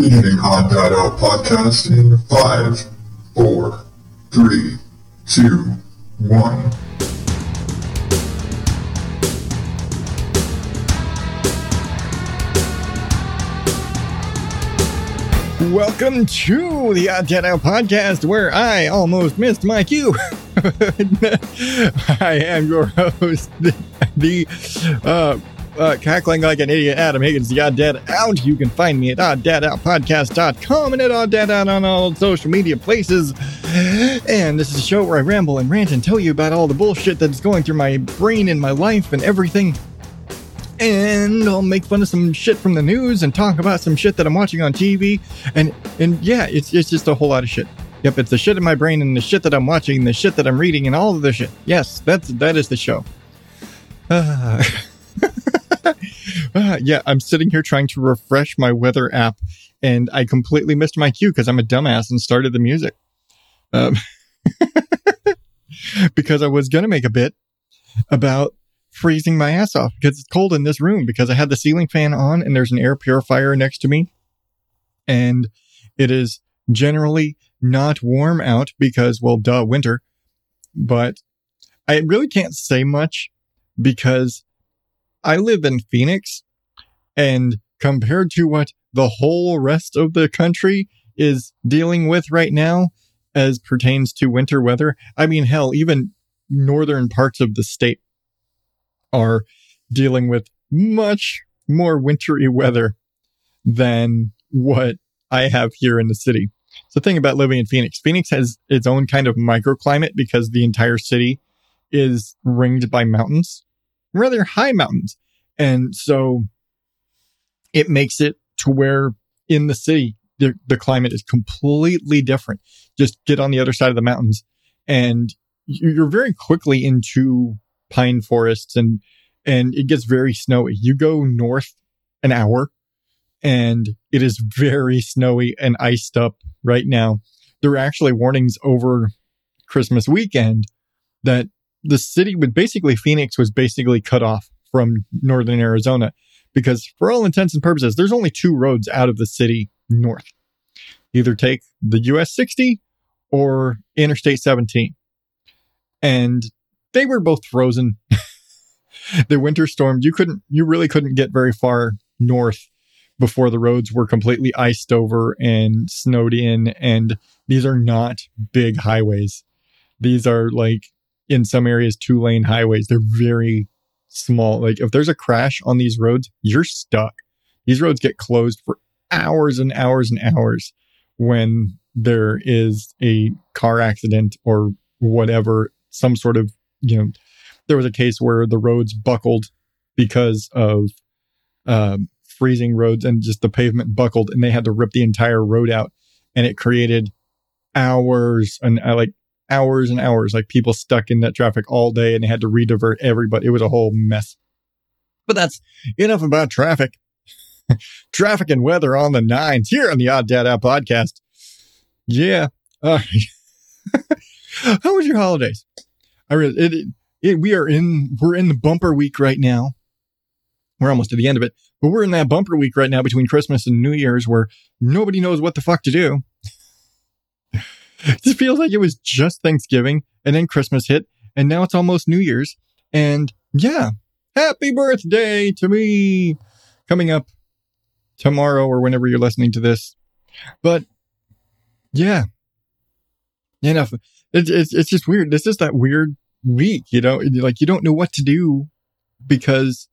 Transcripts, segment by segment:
Out podcast in five, four, three, two, one. Welcome to the Odd Out podcast, where I almost missed my cue. I am your host, the, the uh, uh, cackling like an idiot Adam Higgins, the Odd Dad Out. You can find me at oddadoutpodcast.com and at Odd Dad Out on all social media places. And this is a show where I ramble and rant and tell you about all the bullshit that's going through my brain and my life and everything and I'll make fun of some shit from the news and talk about some shit that I'm watching on TV. And and yeah, it's it's just a whole lot of shit. Yep, it's the shit in my brain and the shit that I'm watching, and the shit that I'm reading, and all of the shit. Yes, that's that is the show. Uh, uh, yeah, I'm sitting here trying to refresh my weather app, and I completely missed my cue because I'm a dumbass and started the music. Um, because I was gonna make a bit about freezing my ass off because it's cold in this room because I had the ceiling fan on and there's an air purifier next to me. And it is generally not warm out because, well, duh, winter. But I really can't say much because I live in Phoenix and compared to what the whole rest of the country is dealing with right now as pertains to winter weather, I mean, hell, even northern parts of the state are dealing with much more wintry weather than what I have here in the city. The thing about living in Phoenix. Phoenix has its own kind of microclimate because the entire city is ringed by mountains, rather high mountains. And so it makes it to where in the city, the, the climate is completely different. Just get on the other side of the mountains and you're very quickly into pine forests and and it gets very snowy. You go north an hour and it is very snowy and iced up right now. There are actually warnings over Christmas weekend that the city would basically Phoenix was basically cut off from northern Arizona because for all intents and purposes there's only two roads out of the city north. Either take the US 60 or Interstate 17. And they were both frozen. the winter storm, you couldn't, you really couldn't get very far north before the roads were completely iced over and snowed in. And these are not big highways. These are like in some areas, two lane highways. They're very small. Like if there's a crash on these roads, you're stuck. These roads get closed for hours and hours and hours when there is a car accident or whatever, some sort of you know, there was a case where the roads buckled because of um, freezing roads and just the pavement buckled and they had to rip the entire road out and it created hours and uh, like hours and hours like people stuck in that traffic all day and they had to redivert everybody. It was a whole mess. But that's enough about traffic. Traffic and weather on the nines here on the odd dad out podcast. Yeah uh, how was your holidays? I really, it, it, we are in, we're in the bumper week right now. We're almost to the end of it, but we're in that bumper week right now between Christmas and New Year's where nobody knows what the fuck to do. it feels like it was just Thanksgiving and then Christmas hit and now it's almost New Year's. And yeah, happy birthday to me coming up tomorrow or whenever you're listening to this. But yeah, enough. It's, it's, it's just weird. This is that weird week, you know, like you don't know what to do because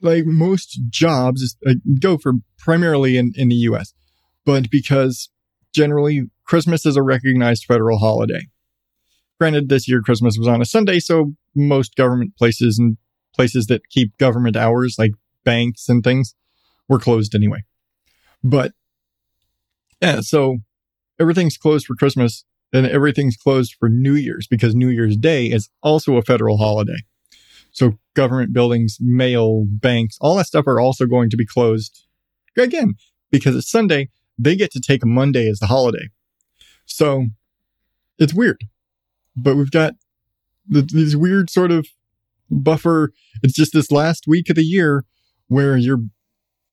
like most jobs go for primarily in, in the US, but because generally Christmas is a recognized federal holiday. Granted, this year Christmas was on a Sunday, so most government places and places that keep government hours, like banks and things, were closed anyway. But yeah, so everything's closed for Christmas and everything's closed for New Year's because New Year's Day is also a federal holiday. So government buildings, mail, banks, all that stuff are also going to be closed again because it's Sunday. They get to take Monday as the holiday. So it's weird, but we've got these weird sort of buffer. It's just this last week of the year where you're,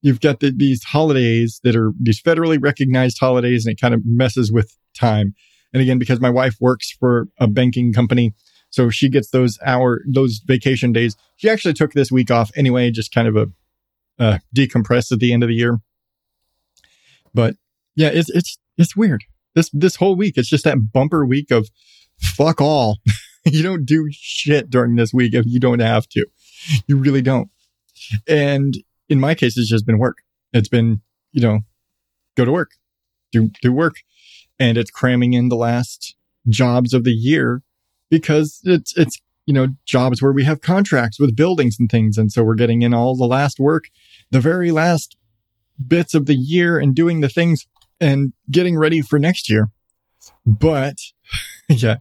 you've got the, these holidays that are these federally recognized holidays and it kind of messes with time. And again, because my wife works for a banking company, so she gets those hour, those vacation days. She actually took this week off anyway, just kind of a uh, decompress at the end of the year. But yeah, it's, it's, it's weird. This, this whole week, it's just that bumper week of fuck all. you don't do shit during this week if you don't have to. You really don't. And in my case, it's just been work. It's been, you know, go to work, do, do work. And it's cramming in the last jobs of the year because it's, it's, you know, jobs where we have contracts with buildings and things. And so we're getting in all the last work, the very last bits of the year and doing the things and getting ready for next year. But yeah,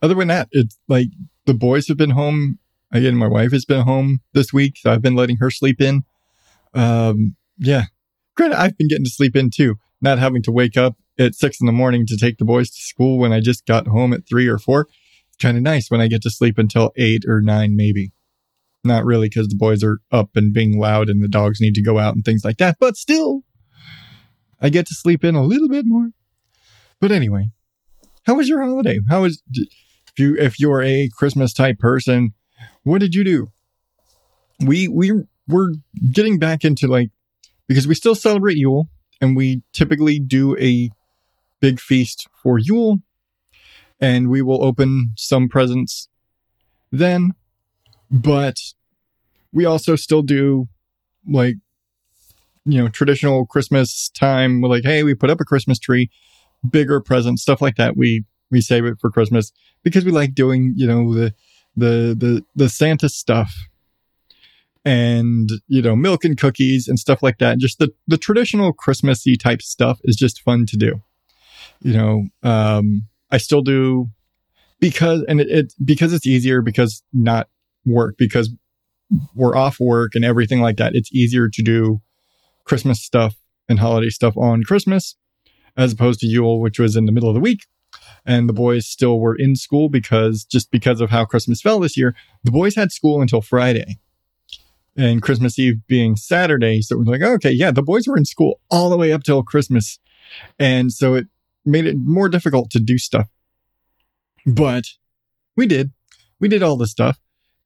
other than that, it's like the boys have been home. Again, my wife has been home this week. So I've been letting her sleep in. Um, yeah. Granted, I've been getting to sleep in too, not having to wake up at six in the morning to take the boys to school when I just got home at three or four. It's kind of nice when I get to sleep until eight or nine, maybe. Not really because the boys are up and being loud and the dogs need to go out and things like that, but still, I get to sleep in a little bit more. But anyway, how was your holiday? How was if you if you're a Christmas type person, what did you do? We we we're getting back into like because we still celebrate Yule and we typically do a big feast for Yule and we will open some presents then but we also still do like you know traditional christmas time we're like hey we put up a christmas tree bigger presents stuff like that we we save it for christmas because we like doing you know the the the the santa stuff and you know milk and cookies and stuff like that. Just the the traditional christmassy type stuff is just fun to do. You know um i still do because and it, it because it's easier because not work because we're off work and everything like that it's easier to do christmas stuff and holiday stuff on christmas as opposed to yule which was in the middle of the week and the boys still were in school because just because of how christmas fell this year the boys had school until friday and Christmas Eve being Saturday. So we're like, okay, yeah, the boys were in school all the way up till Christmas. And so it made it more difficult to do stuff. But we did. We did all the stuff.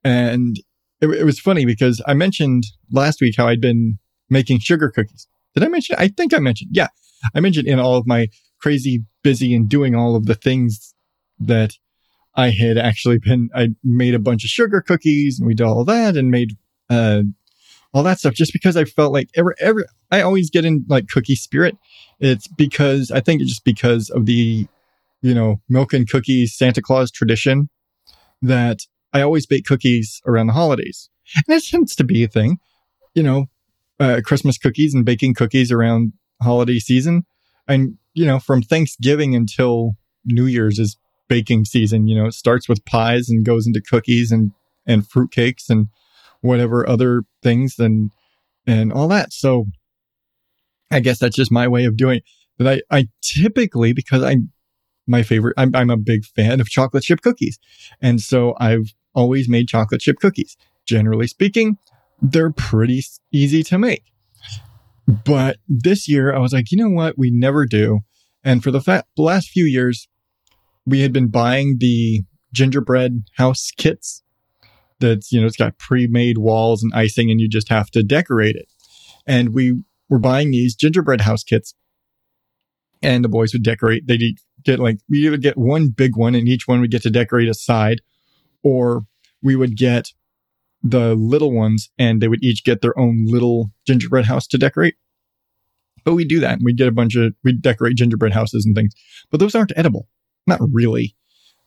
And it, it, was funny because I mentioned last week how I'd been making sugar cookies. Did I mention? I think I mentioned. Yeah. I mentioned in all of my crazy busy and doing all of the things that I had actually been, I made a bunch of sugar cookies and we did all that and made uh, all that stuff just because I felt like every, every, I always get in like cookie spirit. It's because I think it's just because of the, you know, milk and cookies Santa Claus tradition that I always bake cookies around the holidays. And it tends to be a thing, you know, uh, Christmas cookies and baking cookies around holiday season. And, you know, from Thanksgiving until New Year's is baking season. You know, it starts with pies and goes into cookies and, and fruit cakes and, whatever other things and and all that. So I guess that's just my way of doing it. But I, I typically, because I'm my favorite, I'm, I'm a big fan of chocolate chip cookies. And so I've always made chocolate chip cookies. Generally speaking, they're pretty easy to make. But this year I was like, you know what? We never do. And for the fa- last few years, we had been buying the gingerbread house kits that's, you know, it's got pre-made walls and icing and you just have to decorate it. And we were buying these gingerbread house kits and the boys would decorate. They'd get like, we either get one big one and each one would get to decorate a side or we would get the little ones and they would each get their own little gingerbread house to decorate. But we do that. and We get a bunch of, we decorate gingerbread houses and things, but those aren't edible. Not really.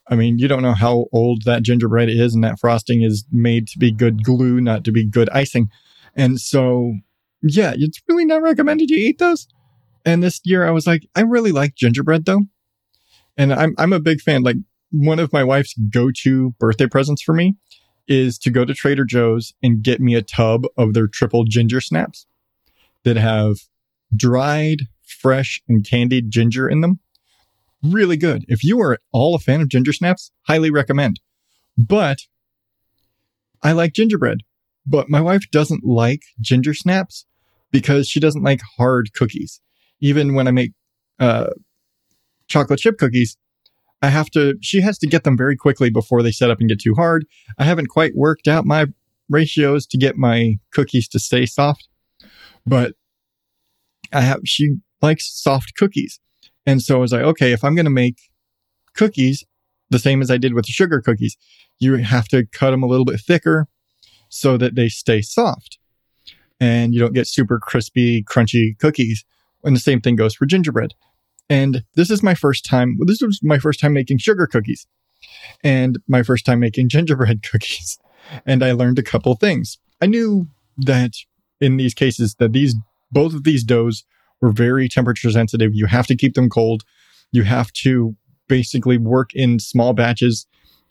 I mean, you don't know how old that gingerbread is, and that frosting is made to be good glue, not to be good icing. And so, yeah, it's really not recommended you eat those. And this year I was like, I really like gingerbread though. And I'm, I'm a big fan. Like one of my wife's go to birthday presents for me is to go to Trader Joe's and get me a tub of their triple ginger snaps that have dried, fresh, and candied ginger in them really good. If you are at all a fan of ginger snaps, highly recommend. But I like gingerbread, but my wife doesn't like ginger snaps because she doesn't like hard cookies. Even when I make uh, chocolate chip cookies, I have to, she has to get them very quickly before they set up and get too hard. I haven't quite worked out my ratios to get my cookies to stay soft, but I have, she likes soft cookies. And so I was like, okay, if I'm going to make cookies the same as I did with the sugar cookies, you have to cut them a little bit thicker so that they stay soft and you don't get super crispy, crunchy cookies. And the same thing goes for gingerbread. And this is my first time. This was my first time making sugar cookies and my first time making gingerbread cookies. And I learned a couple things. I knew that in these cases that these, both of these doughs were very temperature sensitive. You have to keep them cold. You have to basically work in small batches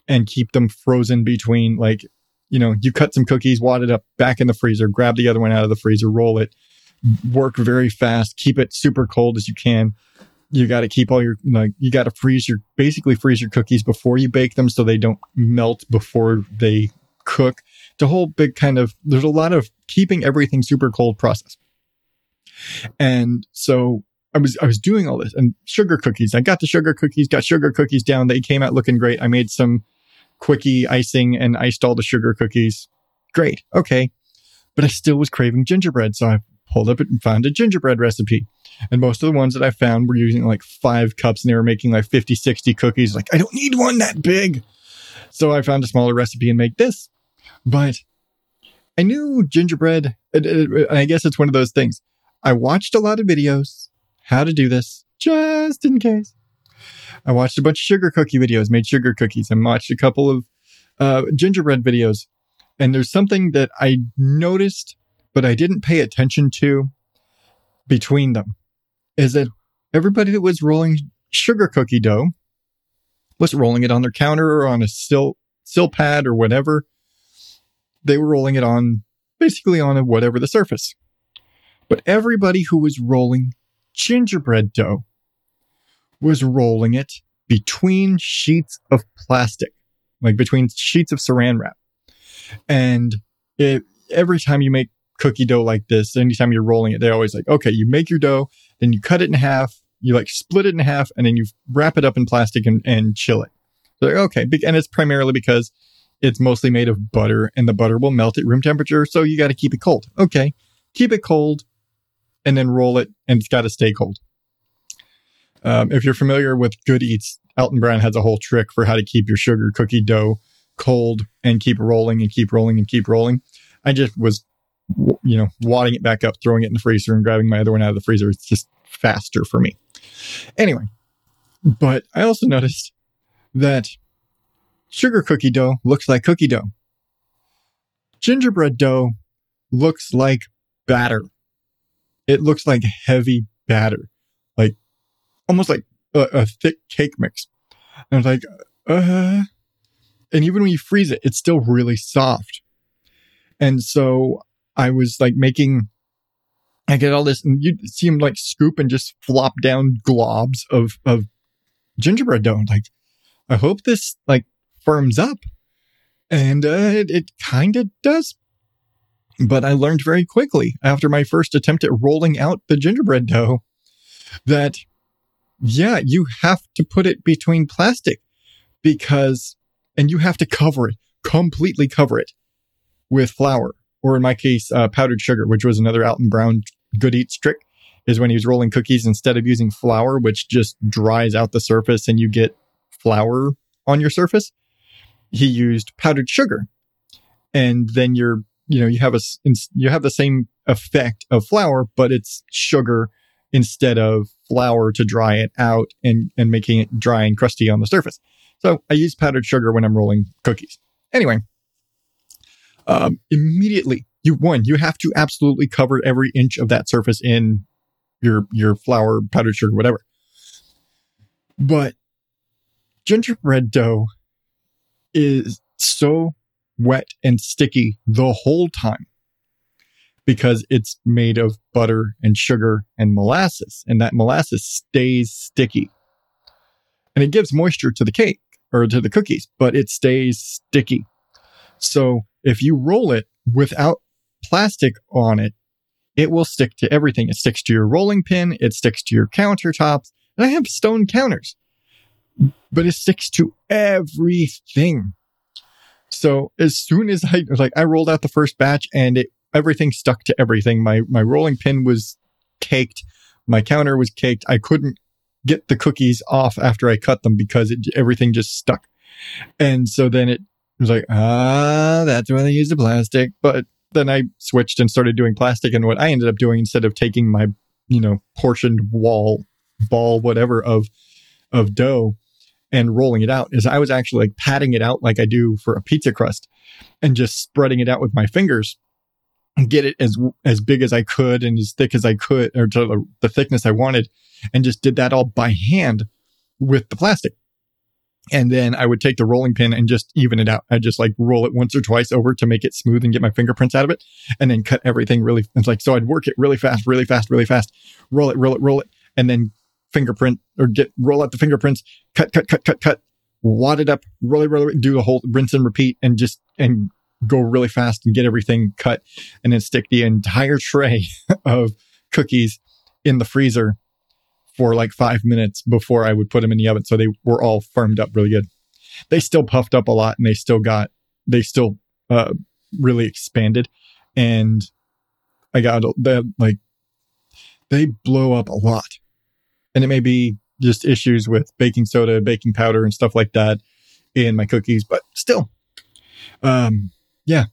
and keep them frozen between like, you know, you cut some cookies, wad it up back in the freezer, grab the other one out of the freezer, roll it, work very fast, keep it super cold as you can. You got to keep all your, like, you got to freeze your, basically freeze your cookies before you bake them so they don't melt before they cook. The whole big kind of, there's a lot of keeping everything super cold process. And so I was I was doing all this and sugar cookies. I got the sugar cookies, got sugar cookies down. They came out looking great. I made some quickie icing and iced all the sugar cookies. Great. Okay. But I still was craving gingerbread. So I pulled up and found a gingerbread recipe. And most of the ones that I found were using like five cups and they were making like 50, 60 cookies. Like, I don't need one that big. So I found a smaller recipe and make this. But I knew gingerbread. I guess it's one of those things. I watched a lot of videos how to do this just in case. I watched a bunch of sugar cookie videos, made sugar cookies, and watched a couple of uh, gingerbread videos. And there's something that I noticed, but I didn't pay attention to between them is that everybody that was rolling sugar cookie dough was rolling it on their counter or on a sill, sill pad or whatever. They were rolling it on basically on a whatever the surface. But everybody who was rolling gingerbread dough was rolling it between sheets of plastic, like between sheets of saran wrap. And it, every time you make cookie dough like this, anytime you're rolling it, they're always like, okay, you make your dough, then you cut it in half, you like split it in half, and then you wrap it up in plastic and, and chill it. So like, okay. And it's primarily because it's mostly made of butter and the butter will melt at room temperature. So you got to keep it cold. Okay. Keep it cold and then roll it, and it's got to stay cold. Um, if you're familiar with Good Eats, Alton Brown has a whole trick for how to keep your sugar cookie dough cold and keep rolling and keep rolling and keep rolling. I just was, you know, wadding it back up, throwing it in the freezer, and grabbing my other one out of the freezer. It's just faster for me. Anyway, but I also noticed that sugar cookie dough looks like cookie dough. Gingerbread dough looks like batter it looks like heavy batter, like almost like a, a thick cake mix. And I was like, uh, and even when you freeze it, it's still really soft. And so I was like making, I get all this, and you see him like scoop and just flop down globs of, of gingerbread dough. Like, I hope this like firms up. And uh, it, it kind of does but I learned very quickly after my first attempt at rolling out the gingerbread dough that, yeah, you have to put it between plastic because, and you have to cover it, completely cover it with flour, or in my case, uh, powdered sugar, which was another Alton Brown good eats trick, is when he was rolling cookies instead of using flour, which just dries out the surface and you get flour on your surface. He used powdered sugar. And then you're you know, you have a, you have the same effect of flour, but it's sugar instead of flour to dry it out and, and making it dry and crusty on the surface. So I use powdered sugar when I'm rolling cookies. Anyway, um, immediately you one, you have to absolutely cover every inch of that surface in your, your flour, powdered sugar, whatever. But gingerbread dough is so wet and sticky the whole time because it's made of butter and sugar and molasses, and that molasses stays sticky. And it gives moisture to the cake or to the cookies, but it stays sticky. So if you roll it without plastic on it, it will stick to everything. It sticks to your rolling pin. It sticks to your countertops. And I have stone counters, but it sticks to everything. So as soon as I like, I rolled out the first batch and it, everything stuck to everything. My, my rolling pin was caked. My counter was caked. I couldn't get the cookies off after I cut them because it, everything just stuck. And so then it was like, ah, that's why they use the plastic. But then I switched and started doing plastic. And what I ended up doing instead of taking my, you know, portioned wall, ball, whatever of, of dough and rolling it out is I was actually like patting it out like I do for a pizza crust and just spreading it out with my fingers and get it as, as big as I could and as thick as I could or to the thickness I wanted and just did that all by hand with the plastic. And then I would take the rolling pin and just even it out. I just like roll it once or twice over to make it smooth and get my fingerprints out of it and then cut everything really. It's like, so I'd work it really fast, really fast, really fast, roll it, roll it, roll it, and then fingerprint or get, roll out the fingerprints, cut, cut, cut, cut, cut, wad it up, roll it, roll it, do the whole rinse and repeat and just, and go really fast and get everything cut and then stick the entire tray of cookies in the freezer for like five minutes before I would put them in the oven. So they were all firmed up really good. They still puffed up a lot and they still got, they still, uh, really expanded. And I got the, like, they blow up a lot. And it may be just issues with baking soda, baking powder and stuff like that in my cookies, but still, um, yeah.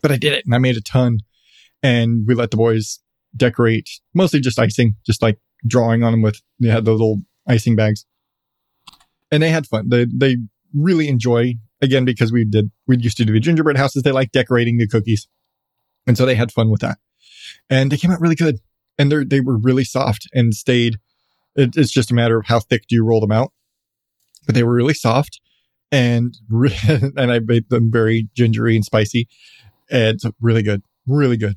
But I did it and I made a ton and we let the boys decorate mostly just icing, just like drawing on them with, they had those little icing bags. And they had fun. They, they really enjoy, again, because we did, we used to do the gingerbread houses. They like decorating the cookies. And so they had fun with that. And they came out really good. And they they were really soft and stayed. It, it's just a matter of how thick do you roll them out. But they were really soft and, re- and I made them very gingery and spicy. And really good, really good.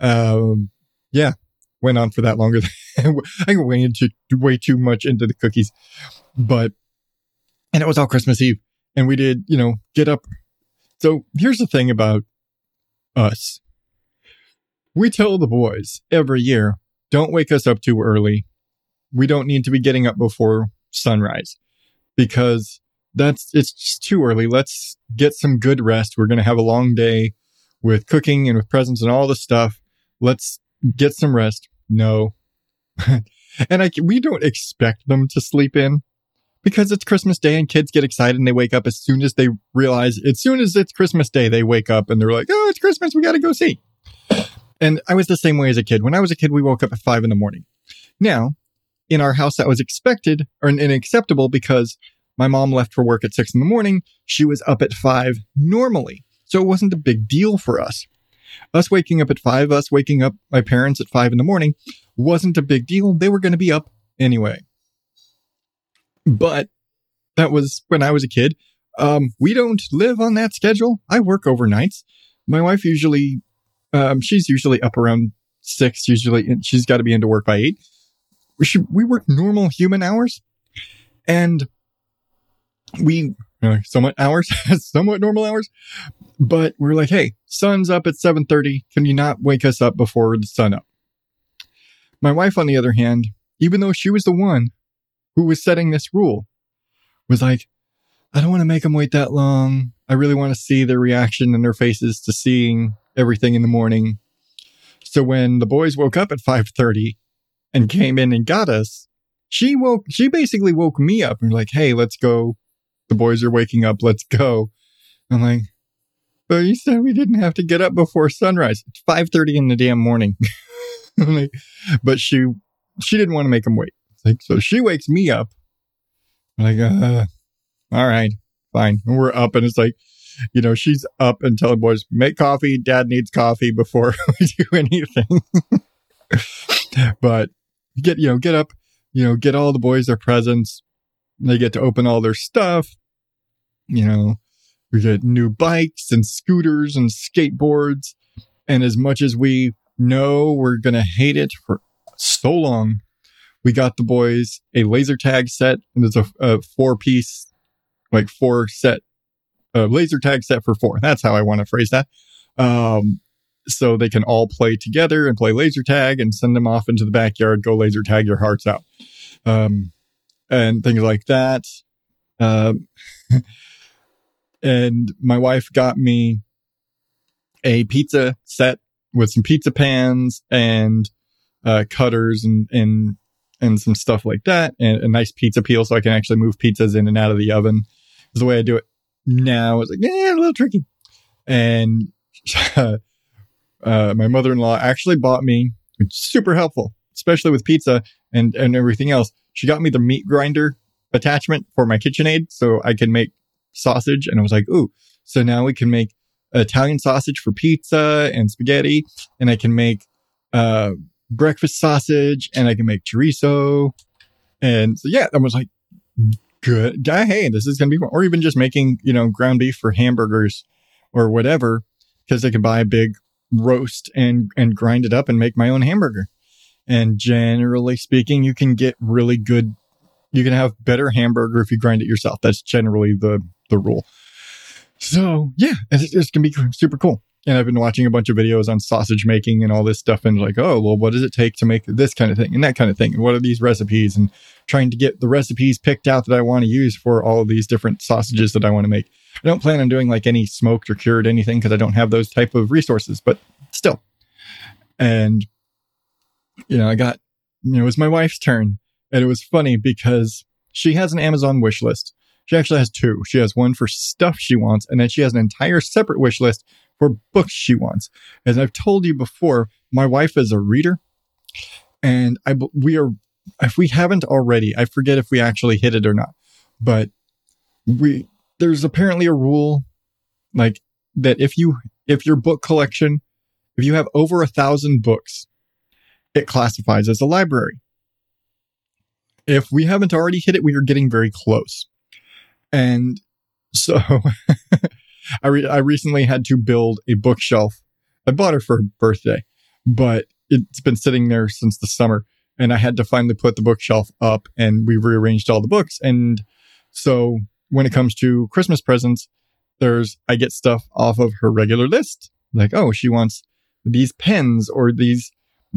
Um, yeah, went on for that longer. Than, I went into way too much into the cookies, but, and it was all Christmas Eve and we did, you know, get up. So here's the thing about us. We tell the boys every year, don't wake us up too early. We don't need to be getting up before sunrise because that's, it's too early. Let's get some good rest. We're going to have a long day with cooking and with presents and all the stuff. Let's get some rest. No. and I, we don't expect them to sleep in because it's Christmas Day and kids get excited and they wake up as soon as they realize, as soon as it's Christmas Day, they wake up and they're like, oh, it's Christmas. We got to go see. And I was the same way as a kid. When I was a kid, we woke up at five in the morning. Now, in our house, that was expected or unacceptable because my mom left for work at six in the morning. She was up at five normally. So it wasn't a big deal for us. Us waking up at five, us waking up my parents at five in the morning wasn't a big deal. They were going to be up anyway. But that was when I was a kid. Um, we don't live on that schedule. I work overnights. My wife usually, um, she's usually up around six, usually, and she's got to be into work by eight. We should, we work normal human hours and we, uh, somewhat hours, somewhat normal hours, but we're like, Hey, sun's up at 730. Can you not wake us up before the sun up? My wife, on the other hand, even though she was the one who was setting this rule, was like, I don't want to make them wait that long. I really want to see their reaction in their faces to seeing everything in the morning. So when the boys woke up at 5:30 and came in and got us, she woke she basically woke me up and like, "Hey, let's go. The boys are waking up. Let's go." I'm like, "But you said we didn't have to get up before sunrise. It's 5:30 in the damn morning." like, but she she didn't want to make them wait. Like, so she wakes me up. I'm like, uh, all right, fine. And we're up, and it's like, you know, she's up and telling boys, make coffee. Dad needs coffee before we do anything. but get, you know, get up, you know, get all the boys their presents. They get to open all their stuff. You know, we get new bikes and scooters and skateboards. And as much as we know we're going to hate it for so long, we got the boys a laser tag set and it's a, a four piece, like four set, a laser tag set for four. That's how I want to phrase that. Um, so they can all play together and play laser tag and send them off into the backyard, go laser tag your hearts out. Um, and things like that. Um, and my wife got me a pizza set with some pizza pans and uh, cutters and and and some stuff like that, and a nice pizza peel so I can actually move pizzas in and out of the oven. Is the way I do it now. It's like yeah, a little tricky. And uh, my mother in law actually bought me, super helpful, especially with pizza and and everything else. She got me the meat grinder attachment for my KitchenAid so I can make sausage. And I was like, ooh, so now we can make Italian sausage for pizza and spaghetti, and I can make uh, breakfast sausage, and I can make chorizo. And so, yeah, I was like, good. Guy. Hey, this is going to be fun. Or even just making, you know, ground beef for hamburgers or whatever, because I can buy a big roast and, and grind it up and make my own hamburger. And generally speaking, you can get really good. You can have better hamburger if you grind it yourself. That's generally the, the rule. So yeah, it's, it's gonna be super cool. And I've been watching a bunch of videos on sausage making and all this stuff, and like, oh, well, what does it take to make this kind of thing and that kind of thing, and what are these recipes, and trying to get the recipes picked out that I want to use for all of these different sausages that I want to make. I don't plan on doing like any smoked or cured anything because I don't have those type of resources, but still. And you know, I got you know, it was my wife's turn, and it was funny because she has an Amazon wish list she actually has two. She has one for stuff she wants, and then she has an entire separate wish list for books she wants. As I've told you before, my wife is a reader, and I we are if we haven't already, I forget if we actually hit it or not, but we there's apparently a rule like that if you if your book collection if you have over a thousand books, it classifies as a library. If we haven't already hit it, we are getting very close. And so I, re- I recently had to build a bookshelf. I bought her for her birthday, but it's been sitting there since the summer. And I had to finally put the bookshelf up and we rearranged all the books. And so when it comes to Christmas presents, there's, I get stuff off of her regular list. Like, oh, she wants these pens or these,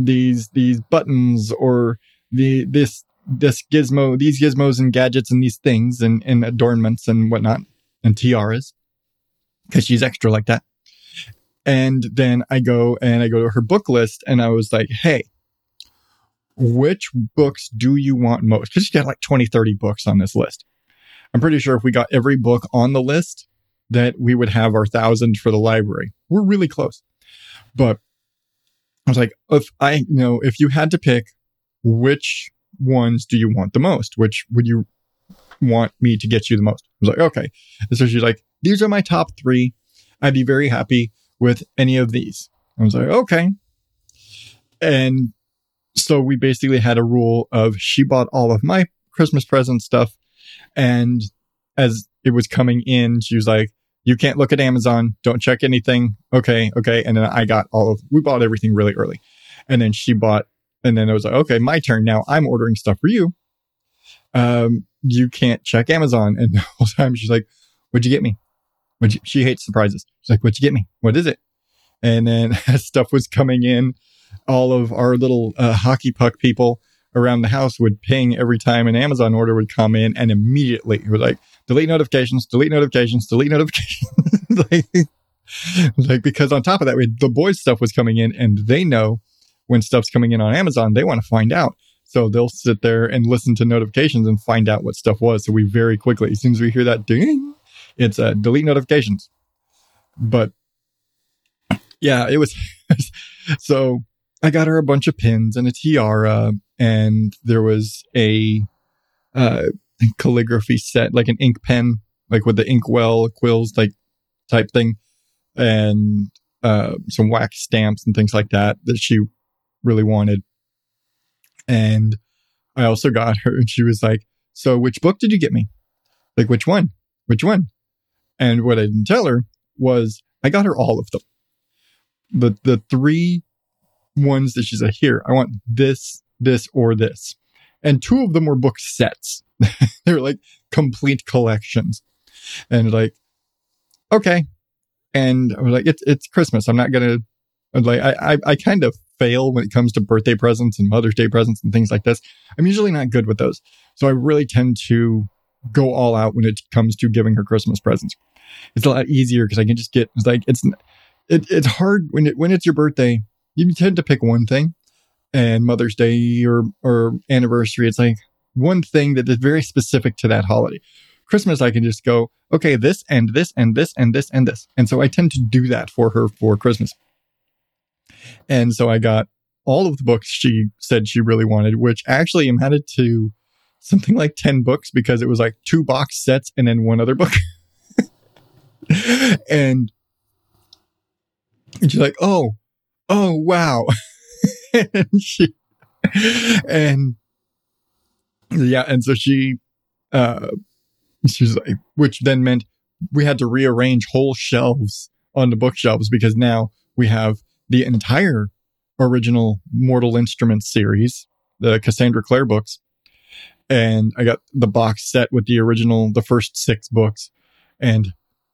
these, these buttons or the, this, this gizmo, these gizmos and gadgets and these things and, and adornments and whatnot and tiaras because she's extra like that. And then I go and I go to her book list and I was like, Hey, which books do you want most? Cause she's got like 20, 30 books on this list. I'm pretty sure if we got every book on the list that we would have our thousand for the library. We're really close. But I was like, if I, you know, if you had to pick which ones do you want the most? Which would you want me to get you the most? I was like, okay. And so she's like, these are my top three. I'd be very happy with any of these. I was like, okay. And so we basically had a rule of she bought all of my Christmas present stuff. And as it was coming in, she was like, you can't look at Amazon. Don't check anything. Okay. Okay. And then I got all of, we bought everything really early. And then she bought and then I was like, okay, my turn. Now I'm ordering stuff for you. Um, you can't check Amazon. And the whole time she's like, what'd you get me? What'd you, she hates surprises. She's like, what'd you get me? What is it? And then as stuff was coming in, all of our little uh, hockey puck people around the house would ping every time an Amazon order would come in. And immediately it was like, delete notifications, delete notifications, delete notifications. like, like, because on top of that, we the boys stuff was coming in and they know when stuff's coming in on Amazon, they want to find out. So they'll sit there and listen to notifications and find out what stuff was. So we very quickly, as soon as we hear that ding, it's uh, delete notifications. But yeah, it was. so I got her a bunch of pins and a tiara, and there was a uh, calligraphy set, like an ink pen, like with the ink well quills, like type thing, and uh, some wax stamps and things like that that she really wanted. And I also got her, and she was like, So, which book did you get me? Like, which one? Which one? And what I didn't tell her was I got her all of them. The, the three ones that she's like, Here, I want this, this, or this. And two of them were book sets. they were like complete collections. And like, okay. And I was like, it's, it's Christmas. I'm not going to Like I, I, I kind of fail when it comes to birthday presents and Mother's Day presents and things like this. I'm usually not good with those. So I really tend to go all out when it comes to giving her Christmas presents. It's a lot easier because I can just get, it's like, it's, it, it's hard when it, when it's your birthday, you tend to pick one thing and Mother's Day or, or anniversary. It's like one thing that is very specific to that holiday. Christmas, I can just go, okay, this and this and this and this and this. And so I tend to do that for her for Christmas. And so I got all of the books she said she really wanted, which actually amounted to something like 10 books because it was like two box sets and then one other book. and, she's like, oh, oh, wow. and she, and yeah, and so she, uh, she's like, which then meant we had to rearrange whole shelves on the bookshelves because now we have the entire original Mortal Instruments series, the Cassandra Clare books. And I got the box set with the original, the first six books. And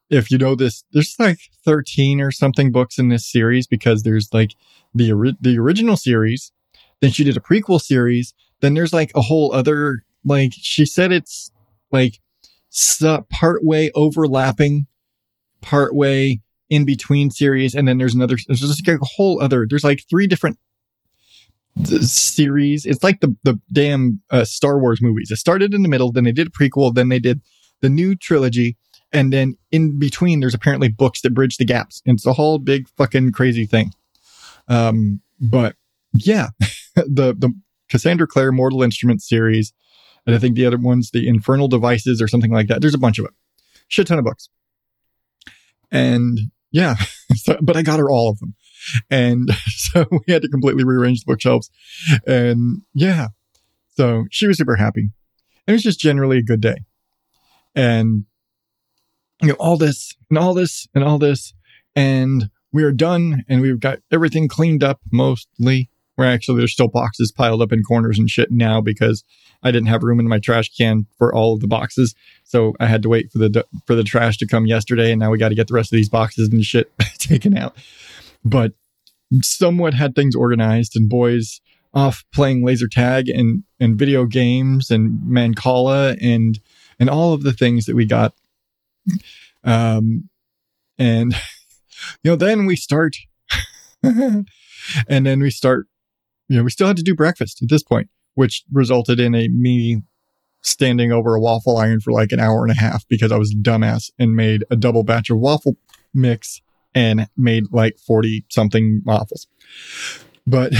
if you know this, there's like 13 or something books in this series because there's like the, ori- the original series. Then she did a prequel series. Then there's like a whole other, like she said it's like part way overlapping, part way in between series, and then there's another. There's just like a whole other. There's like three different series. It's like the the damn uh, Star Wars movies. It started in the middle, then they did a prequel, then they did the new trilogy, and then in between there's apparently books that bridge the gaps. It's a whole big fucking crazy thing. Um, but yeah, the the Cassandra Clare Mortal Instruments series, and I think the other ones, the Infernal Devices or something like that. There's a bunch of it, shit ton of books, and yeah, so, but I got her all of them. And so we had to completely rearrange the bookshelves. And yeah, so she was super happy. And it was just generally a good day. And, you know, all this and all this and all this. And we are done and we've got everything cleaned up mostly. Where actually there's still boxes piled up in corners and shit now because I didn't have room in my trash can for all of the boxes. So I had to wait for the for the trash to come yesterday, and now we got to get the rest of these boxes and shit taken out. But somewhat had things organized, and boys off playing laser tag and and video games and Mancala and and all of the things that we got. Um, and you know, then we start, and then we start you know, we still had to do breakfast at this point, which resulted in a me standing over a waffle iron for like an hour and a half because I was dumbass and made a double batch of waffle mix and made like 40 something waffles. But,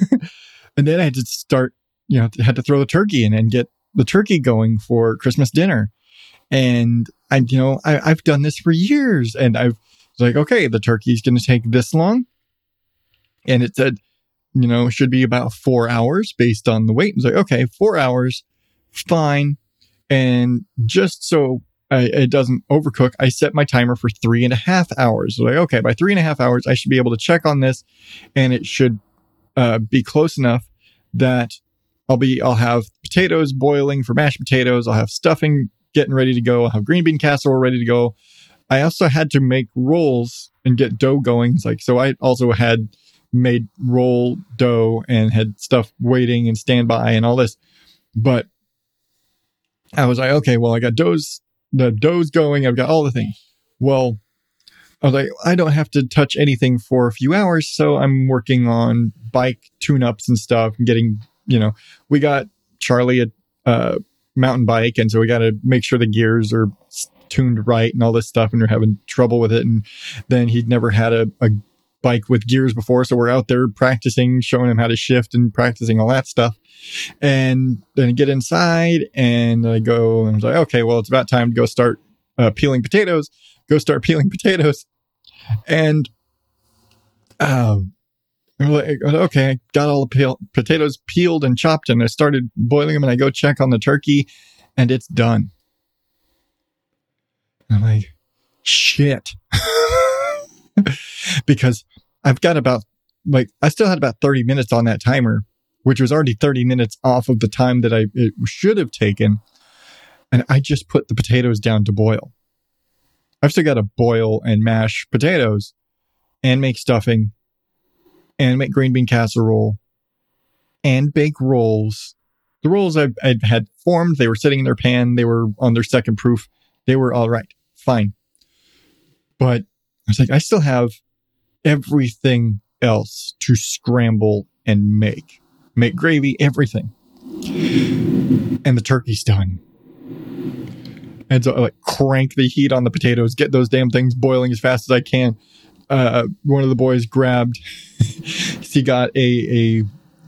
and then I had to start, you know, had to throw the turkey in and get the turkey going for Christmas dinner. And I, you know, I, I've done this for years and I've like, okay, the turkey's going to take this long. And it said, you know, should be about four hours based on the weight. It's like, okay, four hours, fine. And just so I, it doesn't overcook, I set my timer for three and a half hours. Like, okay, by three and a half hours, I should be able to check on this and it should uh, be close enough that I'll be, I'll have potatoes boiling for mashed potatoes. I'll have stuffing getting ready to go. I'll have green bean casserole ready to go. I also had to make rolls and get dough going. It's like, so I also had made roll dough and had stuff waiting and standby and all this. But I was like, okay, well, I got doughs, the dough's going. I've got all the things. Well, I was like, I don't have to touch anything for a few hours. So I'm working on bike tune ups and stuff and getting, you know, we got Charlie a mountain bike. And so we got to make sure the gears are tuned right and all this stuff. And we're having trouble with it. And then he'd never had a, a bike with gears before. So we're out there practicing, showing him how to shift and practicing all that stuff. And then I get inside and I go and I was like, okay, well, it's about time to go start uh, peeling potatoes. Go start peeling potatoes. And, um, like, okay, I got all the peel- potatoes peeled and chopped and I started boiling them and I go check on the turkey and it's done. I'm like, shit. because I've got about like I still had about 30 minutes on that timer, which was already 30 minutes off of the time that I it should have taken. And I just put the potatoes down to boil. I've still got to boil and mash potatoes and make stuffing and make green bean casserole and bake rolls. The rolls I, I had formed, they were sitting in their pan, they were on their second proof, they were all right, fine. But I was like, I still have everything else to scramble and make. Make gravy, everything. And the turkey's done. And so I like crank the heat on the potatoes, get those damn things boiling as fast as I can. Uh, one of the boys grabbed, he got a, a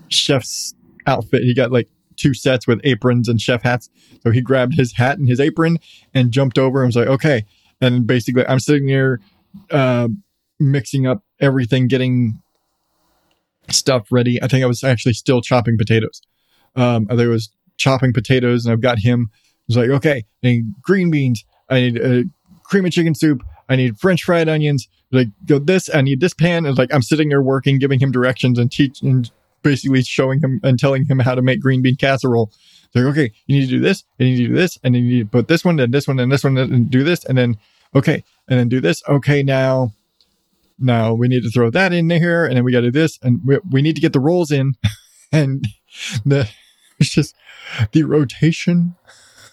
chef's outfit. He got like two sets with aprons and chef hats. So he grabbed his hat and his apron and jumped over and was like, okay. And basically, I'm sitting there uh, mixing up everything, getting stuff ready. I think I was actually still chopping potatoes. Um, I think I was chopping potatoes, and I've got him. Was like, okay, I need green beans. I need a cream of chicken soup. I need French fried onions. Like, go this. I need this pan. And like, I'm sitting there working, giving him directions and teaching, basically showing him and telling him how to make green bean casserole. Like, okay, you need to do this, and you need to do this, and you need to put this one, and this one, and this one, and do this, and then okay, and then do this. Okay, now, now we need to throw that in here, and then we got to do this, and we, we need to get the rolls in, and the it's just the rotation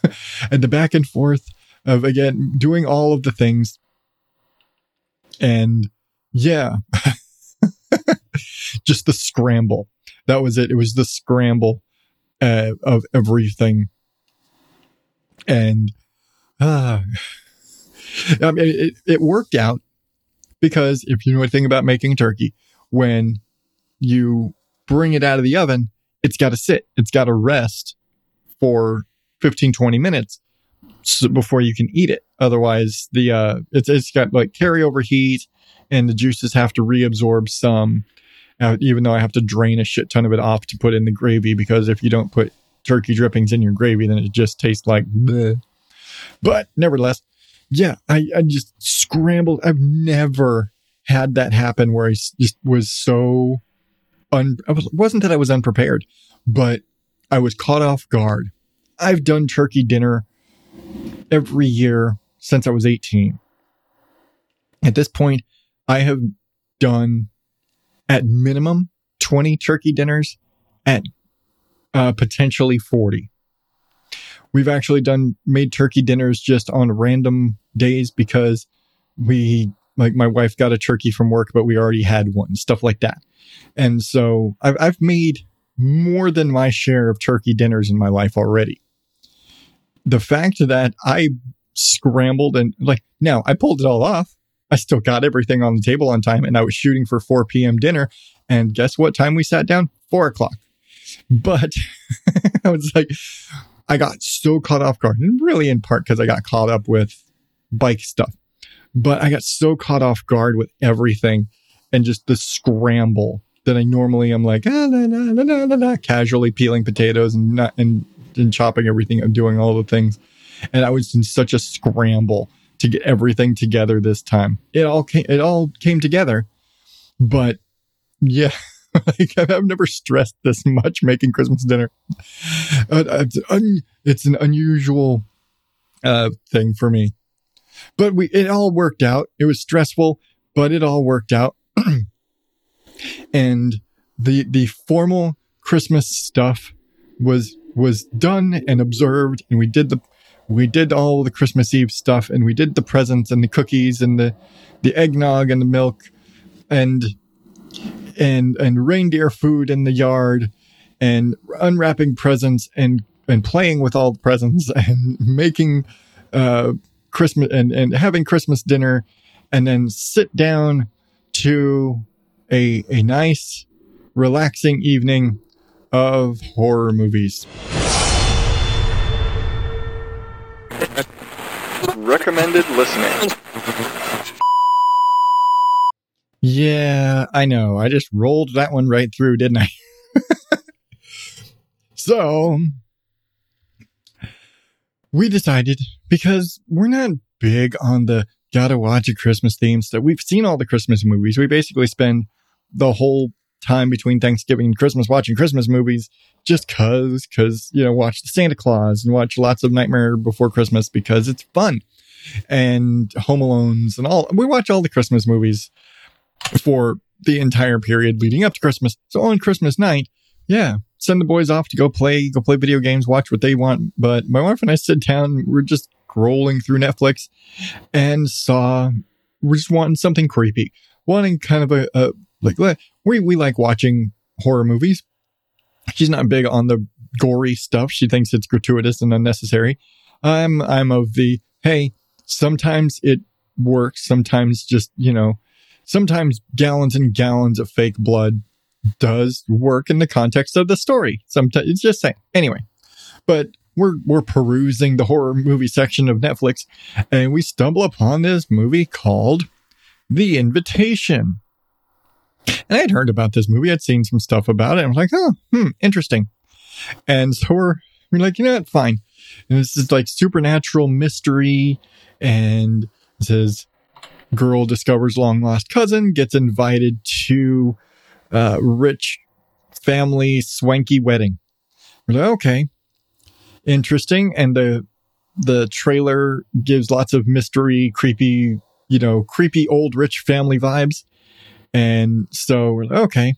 and the back and forth of again doing all of the things, and yeah, just the scramble. That was it. It was the scramble uh, of everything, and uh, I mean, it, it worked out because if you know anything about making turkey, when you bring it out of the oven, it's got to sit, it's got to rest for 15, 20 minutes before you can eat it. Otherwise, the uh, it's it's got like carryover heat, and the juices have to reabsorb some. Uh, even though I have to drain a shit ton of it off to put in the gravy, because if you don't put turkey drippings in your gravy, then it just tastes like. Bleh. But nevertheless, yeah, I, I just scrambled. I've never had that happen where I just was so un. I was, wasn't that I was unprepared, but I was caught off guard. I've done turkey dinner every year since I was 18. At this point, I have done at minimum 20 turkey dinners at uh, potentially 40. We've actually done made turkey dinners just on random days because we, like, my wife got a turkey from work, but we already had one, stuff like that. And so I've, I've made more than my share of turkey dinners in my life already. The fact that I scrambled and, like, now I pulled it all off. I still got everything on the table on time and I was shooting for 4 p.m. dinner. And guess what time we sat down? Four o'clock. But I was like, I got so caught off guard, and really in part because I got caught up with bike stuff. But I got so caught off guard with everything and just the scramble that I normally am like ah, nah, nah, nah, nah, nah, casually peeling potatoes and not, and and chopping everything and doing all the things. And I was in such a scramble to get everything together this time. It all came it all came together. But yeah, like I've never stressed this much making Christmas dinner. Uh, it's, an unusual uh, thing for me, but we it all worked out. It was stressful, but it all worked out. and the the formal Christmas stuff was was done and observed, and we did the we did all the Christmas Eve stuff, and we did the presents and the cookies and the the eggnog and the milk, and and and reindeer food in the yard and unwrapping presents and and playing with all the presents and making uh christmas and and having christmas dinner and then sit down to a a nice relaxing evening of horror movies Recommended listening. Yeah, I know. I just rolled that one right through, didn't I? so, we decided because we're not big on the gotta watch a Christmas theme stuff. We've seen all the Christmas movies. We basically spend the whole time between Thanksgiving and Christmas watching Christmas movies just cause, cause, you know, watch the Santa Claus and watch lots of Nightmare Before Christmas because it's fun and Home Alones and all. We watch all the Christmas movies for the entire period leading up to Christmas. So on Christmas night, yeah, send the boys off to go play, go play video games, watch what they want. But my wife and I sit down, we're just scrolling through Netflix and saw, we're just wanting something creepy, wanting kind of a, a like, we, we like watching horror movies. She's not big on the gory stuff. She thinks it's gratuitous and unnecessary. I'm, I'm of the, hey, sometimes it works. Sometimes just, you know, sometimes gallons and gallons of fake blood does work in the context of the story. Sometimes it's just saying. Anyway, but we're we're perusing the horror movie section of Netflix, and we stumble upon this movie called The Invitation. And I'd heard about this movie. I'd seen some stuff about it. I was like, oh, hmm, interesting. And so we're, we're like, you know what? Fine. And this is like supernatural mystery. And it says, girl discovers long lost cousin, gets invited to uh, rich family swanky wedding. We're like, okay, interesting. And the the trailer gives lots of mystery, creepy, you know, creepy old rich family vibes. And so we're like, okay.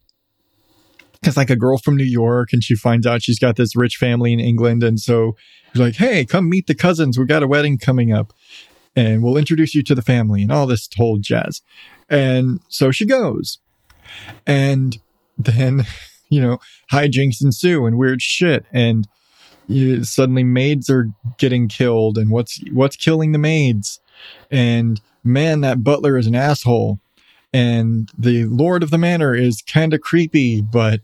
It's like a girl from New York and she finds out she's got this rich family in England. And so he's like, hey, come meet the cousins. We got a wedding coming up and we'll introduce you to the family and all this whole jazz. And so she goes. And then, you know, hijinks ensue and weird shit. And you, suddenly maids are getting killed. And what's, what's killing the maids? And man, that butler is an asshole. And the lord of the manor is kind of creepy, but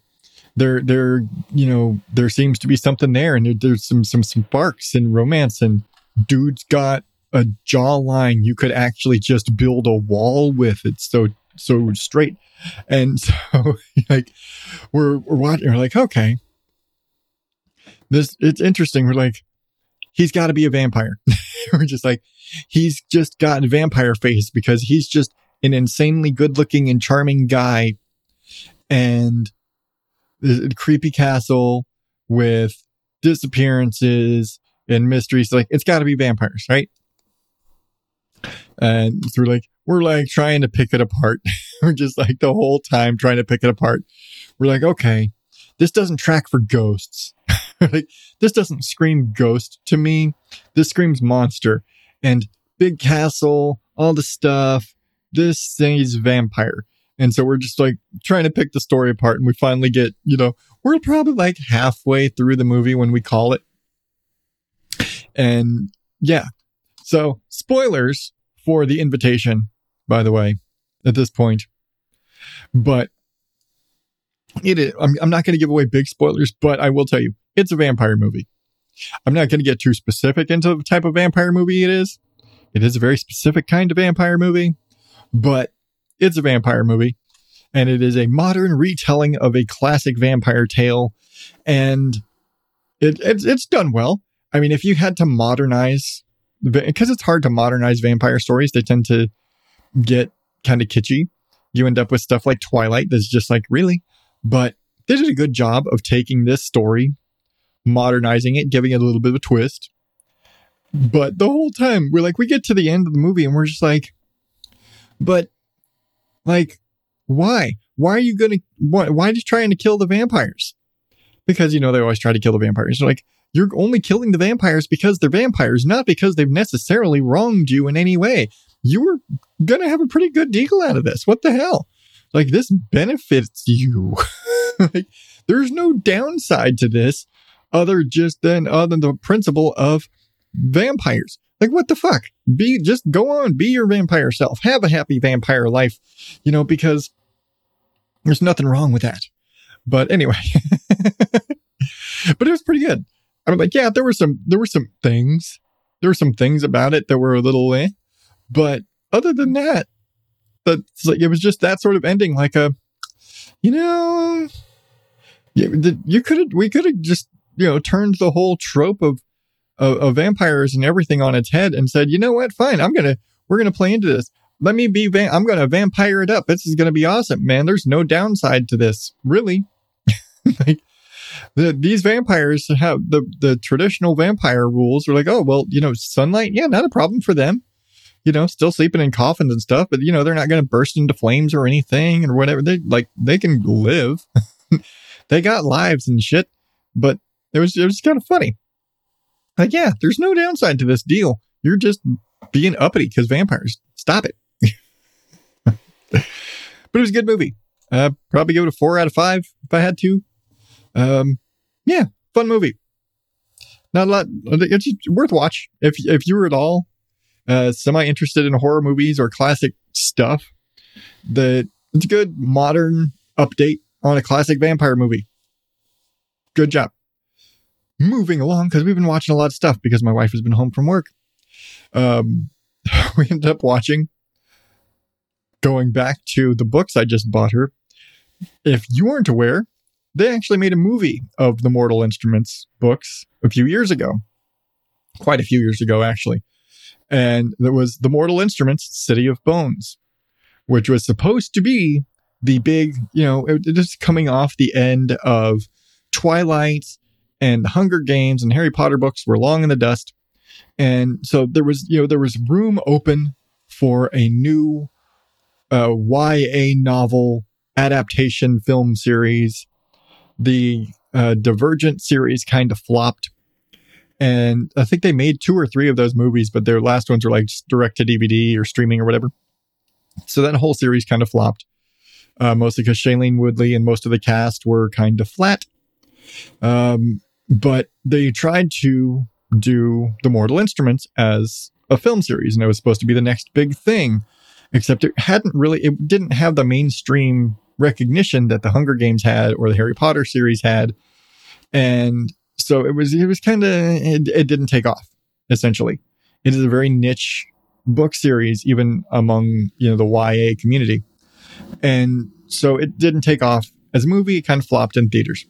there, there, you know, there seems to be something there. And there, there's some, some sparks and romance and dude's got a jawline you could actually just build a wall with. It's so so straight. And so like we're we're watching we're like, okay. This it's interesting. We're like, he's gotta be a vampire. we're just like, he's just got vampire face because he's just an insanely good looking and charming guy. And the creepy castle with disappearances and mysteries. Like, it's gotta be vampires, right? And we're like, we're like trying to pick it apart. we're just like the whole time trying to pick it apart. We're like, okay, this doesn't track for ghosts. like, this doesn't scream ghost to me. This screams monster and big castle, all the stuff. This thing is vampire. And so we're just like trying to pick the story apart. And we finally get, you know, we're probably like halfway through the movie when we call it. And yeah. So spoilers for the invitation by the way, at this point. But it is, I'm, I'm not going to give away big spoilers, but I will tell you, it's a vampire movie. I'm not going to get too specific into the type of vampire movie it is. It is a very specific kind of vampire movie, but it's a vampire movie and it is a modern retelling of a classic vampire tale and it, it's, it's done well. I mean, if you had to modernize because it's hard to modernize vampire stories, they tend to get kind of kitschy. You end up with stuff like Twilight that's just like, really? But they did a good job of taking this story, modernizing it, giving it a little bit of a twist. But the whole time, we're like, we get to the end of the movie and we're just like, but like, why? Why are you going to, why, why are you trying to kill the vampires? Because, you know, they always try to kill the vampires. They're like, you're only killing the vampires because they're vampires, not because they've necessarily wronged you in any way you were going to have a pretty good deal out of this. What the hell? Like, this benefits you. like, there's no downside to this other just than other than the principle of vampires. Like, what the fuck? Be just go on, be your vampire self, have a happy vampire life, you know, because there's nothing wrong with that. But anyway, but it was pretty good. I'm like, yeah, there were some, there were some things, there were some things about it that were a little eh, but other than that, that's like, it was just that sort of ending, like a, you know, you, could have, we could have just, you know, turned the whole trope of, of, of vampires and everything on its head and said, you know what, fine, I'm to, we're to play into this. Let me be, va- I'm to vampire it up. This is to be awesome, man. There's no downside to this, really. like, the, these vampires have the, the traditional vampire rules are like, oh, well, you know, sunlight. Yeah, not a problem for them you know, still sleeping in coffins and stuff, but you know, they're not going to burst into flames or anything or whatever. They like, they can live. they got lives and shit, but it was, it was kind of funny. Like, yeah, there's no downside to this deal. You're just being uppity because vampires. Stop it. but it was a good movie. Uh, probably give it a four out of five if I had to. Um, yeah, fun movie. Not a lot. It's worth watch if if you were at all uh, semi interested in horror movies or classic stuff. The it's a good modern update on a classic vampire movie. Good job. Moving along because we've been watching a lot of stuff because my wife has been home from work. Um, we ended up watching going back to the books I just bought her. If you weren't aware, they actually made a movie of the Mortal Instruments books a few years ago. Quite a few years ago, actually. And there was The Mortal Instruments City of Bones, which was supposed to be the big, you know, it, just coming off the end of Twilight and Hunger Games and Harry Potter books were long in the dust. And so there was, you know, there was room open for a new uh, YA novel adaptation film series. The uh, Divergent series kind of flopped. And I think they made two or three of those movies, but their last ones were like direct to DVD or streaming or whatever. So that whole series kind of flopped, uh, mostly because Shailene Woodley and most of the cast were kind of flat. Um, but they tried to do the Mortal Instruments as a film series, and it was supposed to be the next big thing. Except it hadn't really, it didn't have the mainstream recognition that the Hunger Games had or the Harry Potter series had, and so it was it was kind of it, it didn't take off. Essentially, it is a very niche book series, even among you know the YA community, and so it didn't take off as a movie. It kind of flopped in theaters,